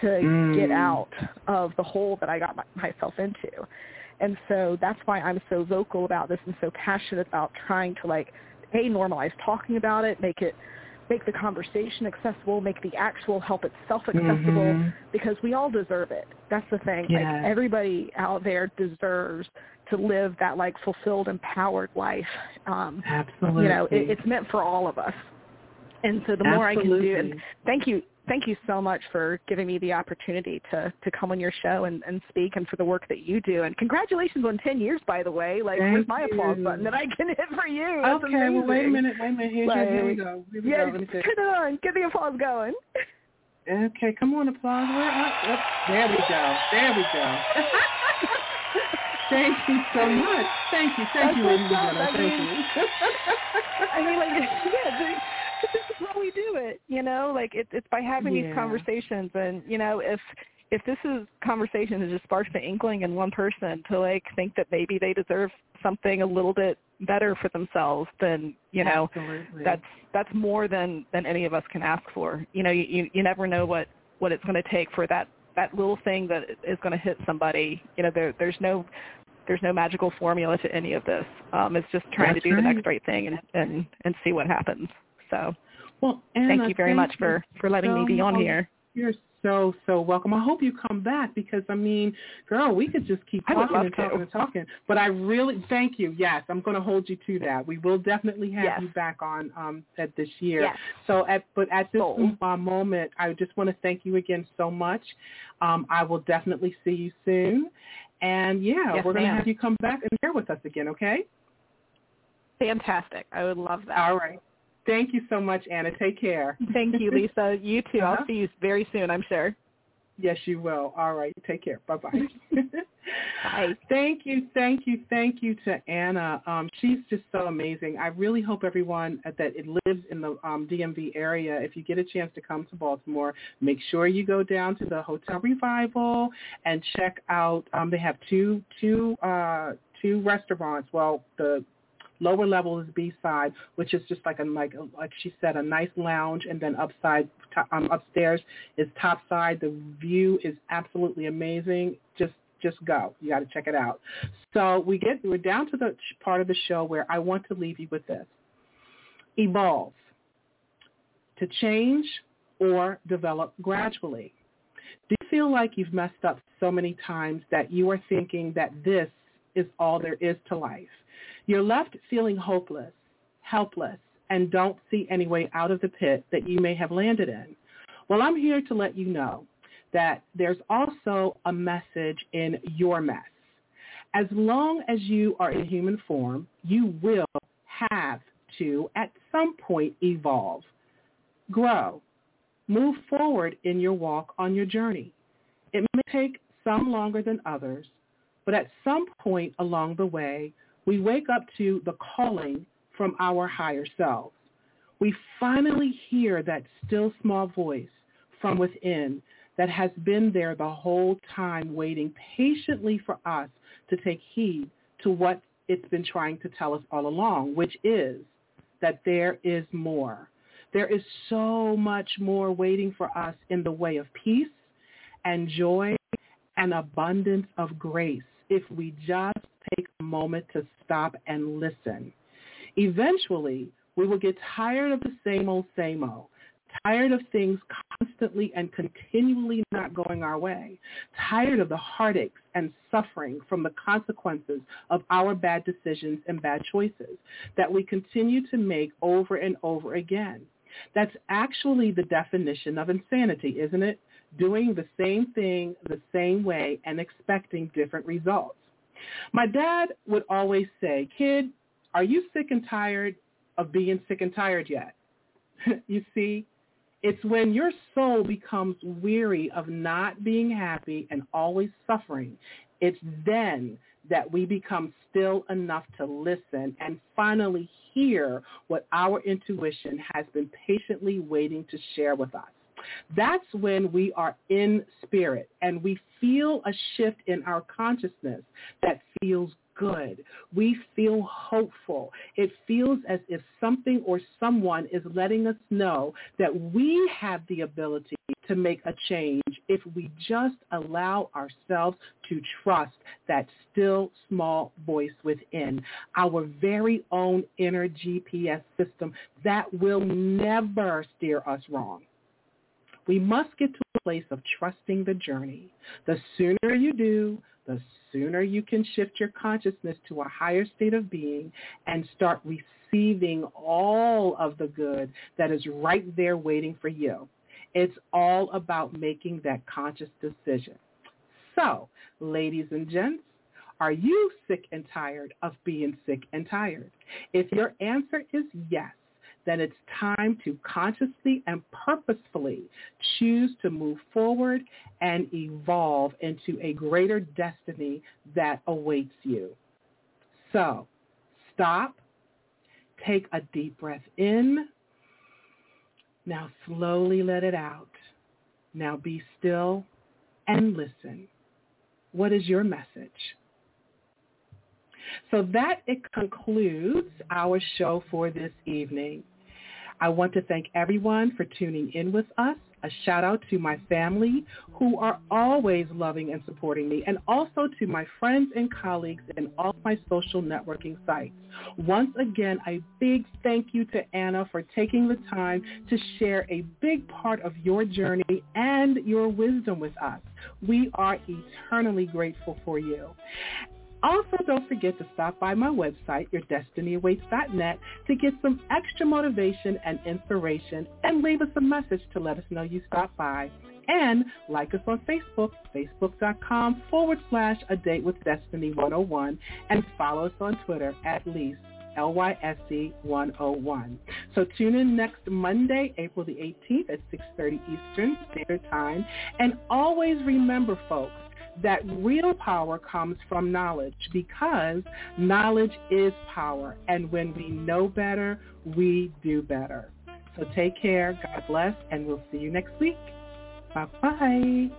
to Mm. get out of the hole that I got my, myself into. And so that's why I'm so vocal about this and so passionate about trying to like a normalize talking about it, make it make the conversation accessible, make the actual help itself accessible Mhm. because we all deserve it. That's the thing. Yes. Like everybody out there deserves to live that like fulfilled, empowered life. Um, Absolutely. you know, it, it's meant for all of us. And so the more I can do, and thank you, thank you so much for giving me the opportunity to to come on your show and, and speak, and for the work that you do. And congratulations on ten years, by the way. Like, Thank where's my applause button that I can hit for you? That's okay, well, wait a minute, wait a minute. Here, here, here we go. Here we Yeah, go. It on. Get the applause going. Okay, come on, applause. Up. up. There we go. There we go. Thank you so much. Thank you. Thank That's you, ladies and gentlemen. Thank mean, you. I mean, like, yeah, this is how we do it. You know, like it, it's by having Yeah. these conversations, and you know, if if this is conversation that just sparks the inkling in one person to like think that maybe they deserve something a little bit better for themselves, then you know, Absolutely. that's that's more than than any of us can ask for. You know, you you, you never know what what it's going to take for that that little thing that is going to hit somebody. You know, there there's no there's no magical formula to any of this. Um, it's just trying That's to do the next right thing and and and see what happens. So Well, Anna, thank you very thank much for, for letting so me be on here. You're so so welcome. I hope you come back because I mean, girl, we could just keep talking and to. talking and talking. But I really thank you. Yes, I'm going to hold you to that. We will definitely have Yes. you back on um at this year. Yes. So at but at this uh, moment, I just want to thank you again so much. Um, I will definitely see you soon. And yeah, Yes, we're going to have you come back and share with us again, okay? Fantastic. I would love that. All right. Thank you so much, Anna. Take care. Thank you, Lisa. You too. Uh-huh. I'll see you very soon, I'm sure. Yes, you will. All right. Take care. Bye-bye. Bye. Thank you, thank you, thank you to Anna. Um, she's just so amazing. I really hope everyone that it lives in the um, DMV area, if you get a chance to come to Baltimore, make sure you go down to the Hotel Revival and check out. Um, they have two two uh, two restaurants. Well, the lower level is B side, which is just like a like like she said, a nice lounge, and then upside um, upstairs is top side. The view is absolutely amazing. Just just go. You got to check it out. So we get we're down to the part of the show where I want to leave you with this: evolve, to change or develop gradually. Do you feel like you've messed up so many times that you are thinking that this is all there is to life? You're left feeling hopeless, helpless, and don't see any way out of the pit that you may have landed in. Well, I'm here to let you know that there's also a message in your mess. As long as you are in human form, you will have to, at some point, evolve, grow, move forward in your walk on your journey. It may take some longer than others, but at some point along the way, we wake up to the calling from our higher selves. We finally hear that still small voice from within that has been there the whole time waiting patiently for us to take heed to what it's been trying to tell us all along, which is that there is more. There is so much more waiting for us in the way of peace and joy and abundance of grace if we just take a moment to stop and listen. Eventually, we will get tired of the same old, same old, tired of things constantly and continually not going our way, tired of the heartaches and suffering from the consequences of our bad decisions and bad choices that we continue to make over and over again. That's actually the definition of insanity, isn't it? Doing the same thing the same way and expecting different results. My dad would always say, kid, are you sick and tired of being sick and tired yet? you see, it's when your soul becomes weary of not being happy and always suffering. It's then that we become still enough to listen and finally hear what our intuition has been patiently waiting to share with us. That's when we are in spirit and we feel a shift in our consciousness that feels good. We feel hopeful. It feels as if something or someone is letting us know that we have the ability to make a change if we just allow ourselves to trust that still small voice within, our very own inner GPS system that will never steer us wrong. We must get to a place of trusting the journey. The sooner you do, the sooner you can shift your consciousness to a higher state of being and start receiving all of the good that is right there waiting for you. It's all about making that conscious decision. So, ladies and gents, are you sick and tired of being sick and tired? If your answer is yes, then it's time to consciously and purposefully choose to move forward and evolve into a greater destiny that awaits you. So stop, take a deep breath in. Now slowly let it out. Now be still and listen. What is your message? So that it concludes our show for this evening. I want to thank everyone for tuning in with us A shout out to my family who are always loving and supporting me and also to my friends and colleagues in all my social networking sites. Once again, a big thank you to Anna for taking the time to share a big part of your journey and your wisdom with us. We are eternally grateful for you. Also, don't forget to stop by my website, yourdestinyawaits.net, to get some extra motivation and inspiration and leave us a message to let us know you stopped by. And like us on Facebook, facebook.com forward slash a date with destiny 101 and follow us on Twitter at least LYSE 101. So tune in next Monday, April the 18th at 6.30 Eastern Standard Time. And always remember, folks, that real power comes from knowledge because knowledge is power. And when we know better, we do better. So take care. God bless. And we'll see you next week. Bye-bye.